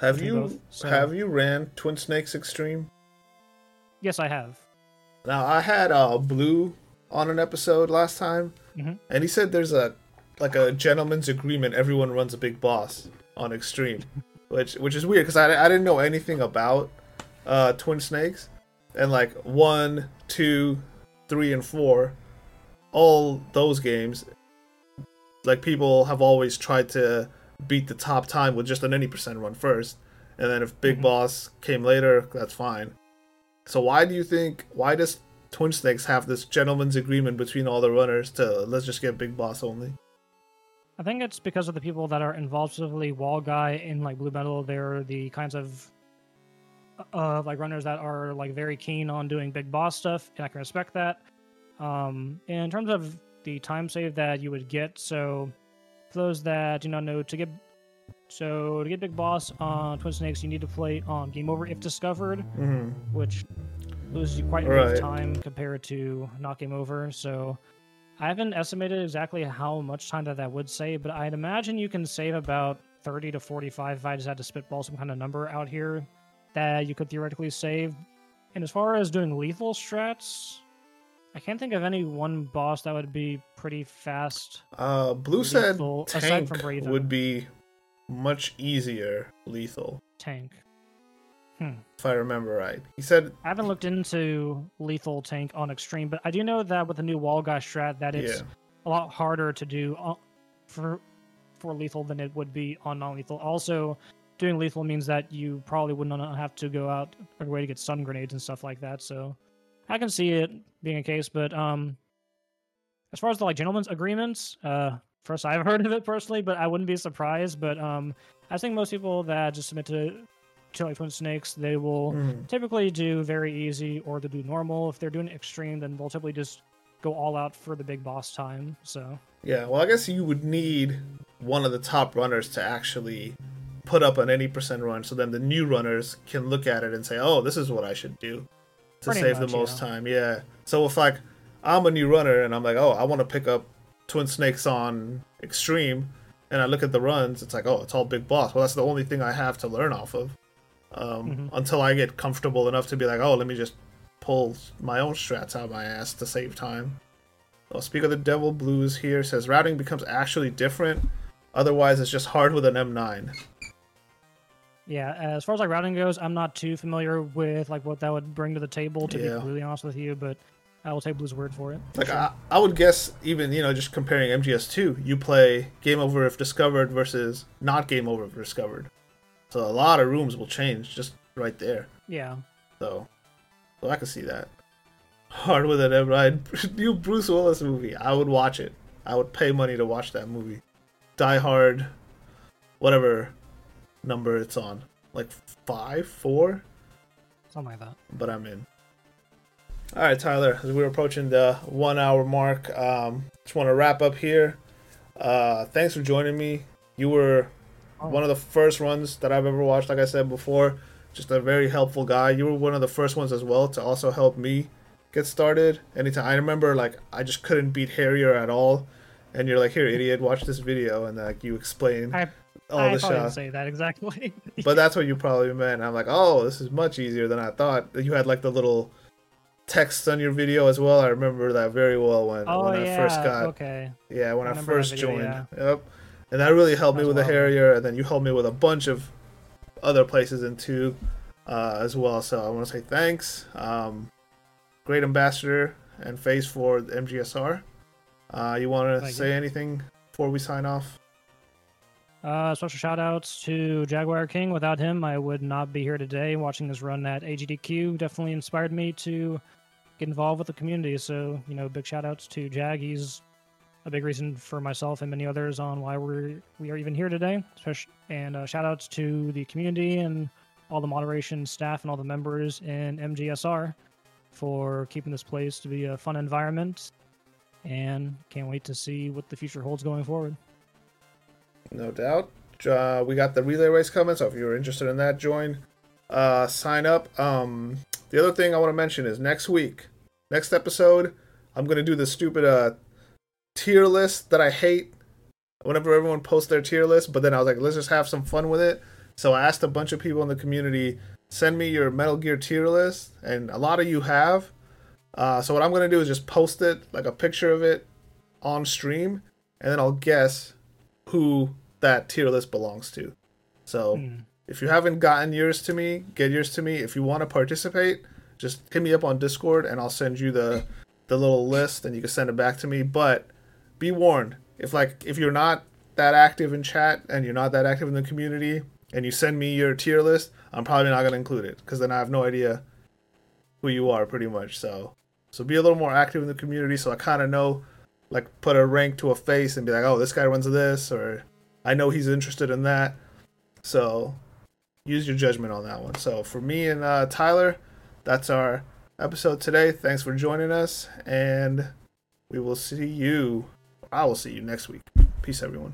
Have you both, so- have you ran Twin Snakes Extreme? yes i have Now I had uh Blue on an episode last time, Mhm. and he said there's a like a gentleman's agreement. Everyone runs a big boss on Extreme, which which is weird because I, I didn't know anything about uh Twin Snakes, and like one, two, three, and four, all those games, like people have always tried to beat the top time with just an any percent run first, and then if Big Mhm. Boss came later, that's fine. So why do you think why does Twin Snakes have this gentleman's agreement between all the runners to let's just get Big Boss only? I think it's because of the people that are involved specifically wall guy in like blue metal they're the kinds of uh like runners that are like very keen on doing big boss stuff and i can respect that um in terms of the time save that you would get so for those that do not know to get so to get big boss on twin snakes you need to play on game over if discovered Mm-hmm. which loses you quite a bit Right. of time compared to not game over. So I haven't estimated exactly how much time that that would save, but I'd imagine you can save about 30 to 45 if I just had to spitball some kind of number out here that you could theoretically save. And as far as doing lethal strats, I can't think of any one boss that would be pretty fast. Uh, Blue said Lethal, aside tank would be much easier lethal Tank. Hmm. if I remember right. He said I haven't looked into lethal tank on extreme, but I do know that with the new wall guy strat that it's yeah. a lot harder to do for for lethal than it would be on non-lethal. Also, doing lethal means that you probably would not have to go out your way to get stun grenades and stuff like that. So I can see it being a case, but um, as far as the like gentlemen's agreements, uh, first I've heard of it personally, but I wouldn't be surprised. But um, I think most people that just submit to like Twin Snakes, they will Mhm. typically do very easy or they'll do normal. If they're doing extreme, then they'll typically just go all out for the big boss time. So Yeah, well, I guess you would need one of the top runners to actually put up an any percent run, so then the new runners can look at it and say, "Oh, this is what I should do to Pretty save much, the most yeah. time." Yeah. So if like I'm a new runner and I'm like, "Oh, I want to pick up Twin Snakes on Extreme," and I look at the runs, it's like, "Oh, it's all Big Boss." Well, that's the only thing I have to learn off of um, Mhm. until I get comfortable enough to be like, "Oh, let me just pull my own strats out of my ass to save time." Well, speak of the devil blues here says routing becomes actually different. Otherwise, it's just hard with an M9. yeah, as far as like routing goes, I'm not too familiar with like what that would bring to the table. To Yeah. be completely honest with you, but I will take Blue's word for it. Like I, I would guess, even you know, just comparing MGS2, you play game over if discovered versus not game over if discovered. So a lot of rooms will change just right there. Yeah, So, so I can see that. Hard with an M9, new Bruce Willis movie. I would watch it. I would pay money to watch that movie. Die Hard, whatever number it's on, like five, four. something like that. but I'm in. All right, Tyler, as we're approaching the one hour mark, um, just want to wrap up here. Uh, thanks for joining me. You were Oh. one of the first ones that I've ever watched, like I said before. Just a very helpful guy. You were one of the first ones as well to also help me get started. Anytime I remember, like I just couldn't beat Harrier at all, and you're like, "Here, idiot, watch this video," and like you explain I all I the shots. say that exactly. But that's what you probably meant. I'm like, oh, this is much easier than I thought. You had like the little text on your video as well. I remember that very well when oh when yeah. I first got okay. yeah when I I, first video, joined. yeah. Yep, and that really helped me That's with the. Harrier, and then you helped me with a bunch of other places in two uh, as well. So I want to say thanks. Um, great ambassador and face for the MGSR. Uh, you want to Thank you. say anything before we sign off? Uh, special shout outs to Jaguar King. Without him, I would not be here today. Watching this run at AGDQ definitely inspired me to get involved with the community. So, you know, big shout outs to Jag. He's a big reason for myself and many others on why we're we are even here today. And uh, shout outs to the community and all the moderation staff and all the members in MGSR for keeping this place to be a fun environment. And can't wait to see what the future holds going forward. No doubt. Uh, we got the relay race coming, so if you're interested in that, join. Uh, sign up. Um, the other thing I want to mention is next week, next episode, I'm gonna do the stupid uh tier list that I hate. Whenever everyone posts their tier list, but then I was like, let's just have some fun with it. So I asked a bunch of people in the community, send me your Metal Gear tier list, and a lot of you have. Uh, so what I'm gonna do is just post it, like a picture of it, on stream, and then I'll guess who that tier list belongs to. So Hmm. if you haven't gotten yours to me, get yours to me. If you want to participate, just hit me up on Discord and I'll send you the the little list and you can send it back to me. But be warned, if like if you're not that active in chat and you're not that active in the community and you send me your tier list, I'm probably not gonna include it because then I have no idea who you are pretty much. So so be a little more active in the community so I kind of know like put a rank to a face and be like, oh, this guy runs this, or I know he's interested in that. So use your judgment on that one. So for me and uh, Tyler, that's our episode today. Thanks for joining us, and we will see you. I will see you next week. Peace, everyone.